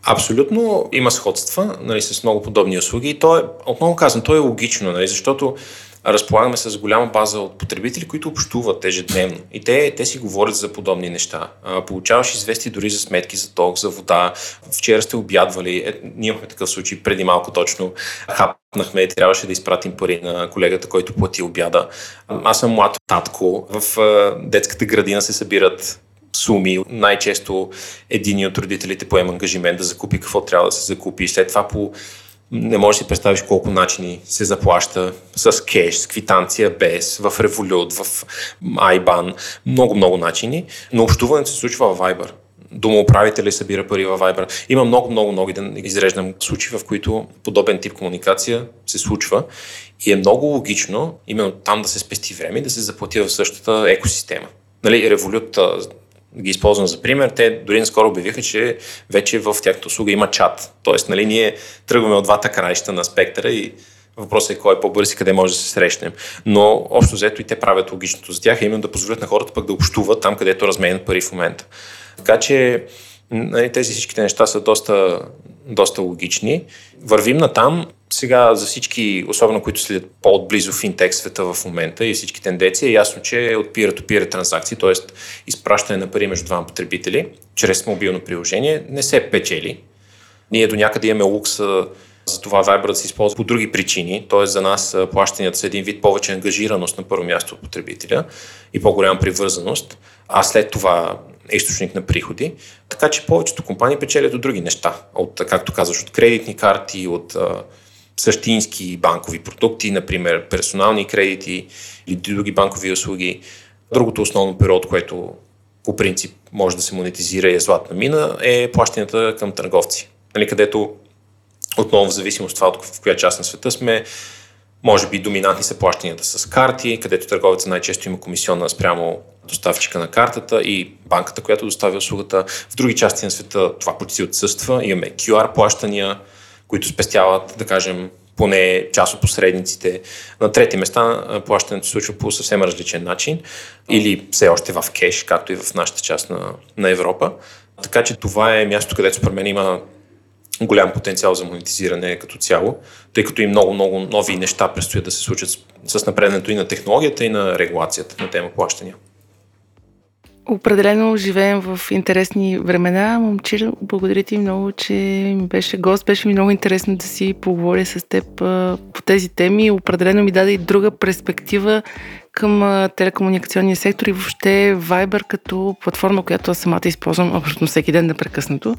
Абсолютно има сходства нали, с много подобни услуги и то е, отново казвам, то е логично, нали, защото разполагаме с голяма база от потребители, които общуват ежедневно. И те, те си говорят за подобни неща. Получаваш извести дори за сметки за ток, за вода. Вчера сте обядвали. Е, ние имахме такъв случай преди малко точно. Хапнахме и трябваше да изпратим пари на колегата, който плати обяда. Аз съм млад татко. В детската градина се събират суми. Най-често един от родителите поема ангажимент да закупи какво трябва да се закупи. След това по не можеш да си представиш колко начини се заплаща с кеш, с квитанция без, в Revolut, в IBAN, много-много начини, но общуването се случва в Viber. Домоуправителя събира пари в Viber. Има много, много, много да изреждам случаи, в които подобен тип комуникация се случва и е много логично именно там да се спести време и да се заплати в същата екосистема. Нали, Revolut ги използвам за пример, те дори наскоро обявиха, че вече в тяхната услуга има чат. Тоест, нали, ние тръгваме от двата краища на спектъра и въпросът е кой е по-бърз и къде може да се срещнем. Но общо взето и те правят логичното за тях, именно да позволят на хората пък да общуват там, където разменят пари в момента. Така че нали, тези всичките неща са доста, доста логични. Вървим на там. Сега за всички, особено които следят по-отблизо финтек света в момента и всички тенденции, е ясно, че от peer-to-peer транзакции, т.е. изпращане на пари между двама потребители, чрез мобилно приложение, не се печели. Ние до някъде имаме лукса Затова Viber да се използва по други причини, т.е. за нас плащанията са един вид повече ангажираност на първо място от потребителя и по-голяма привързаност, а след това е източник на приходи. Така че повечето компании печелят от други неща, от, както казваш, от кредитни карти, от същински банкови продукти, например персонални кредити или други банкови услуги. Другото основно перо, от което по принцип може да се монетизира и е златна мина, е плащанията към търговци. Нали, където отново в зависимост от това в коя част на света сме, може би доминантни са плащанията с карти, където търговеца най-често има комисионна спрямо доставчика на картата и банката, която доставя услугата. В други части на света това почти отсъства. Имаме QR плащания, които спестяват, да кажем, поне част от посредниците. На трети места плащането се случва по съвсем различен начин или все още в кеш, както и в нашата част на, на Европа. Така че това е място, където според мен има голям потенциал за монетизиране като цяло, тъй като и много-много нови неща предстоят да се случат с, с напреднето и на технологията, и на регулацията на тема плащания. Определено живеем в интересни времена. Момчил, благодаря ти много, че ми беше гост. Беше ми много интересно да си поговоря с теб по тези теми. Определено ми даде и друга перспектива към телекомуникационния сектор и въобще Viber като платформа, която аз самата използвам абсолютно всеки ден непрекъснато.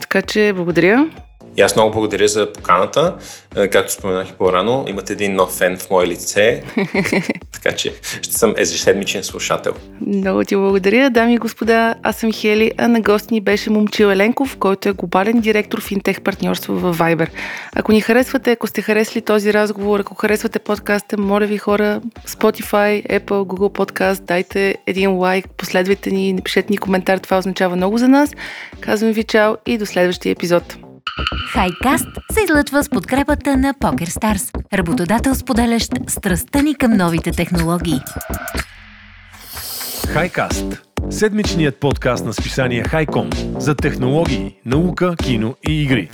Така че благодаря. И аз много благодаря за поканата. Е, както споменах и по-рано, имате един нов фен в мое лице, така че ще съм ежеседмичен слушател. Много ти благодаря, дами и господа. Аз съм Хели, а на гост ни беше Момчил Еленков, който е глобален директор в Интех партньорство в Viber. Ако ни харесвате, ако сте харесли този разговор, ако харесвате подкаста, моля ви хора, Spotify, Apple, Google Podcast, дайте един лайк, последвайте ни, напишете ни коментар, това означава много за нас. Казвам ви чао и до следващия епизод. Хайкаст се излъчва с подкрепата на PokerStars, работодател споделящ страстта ни към новите технологии. Хайкаст – седмичният подкаст на списание Хайком за технологии, наука, кино и игри.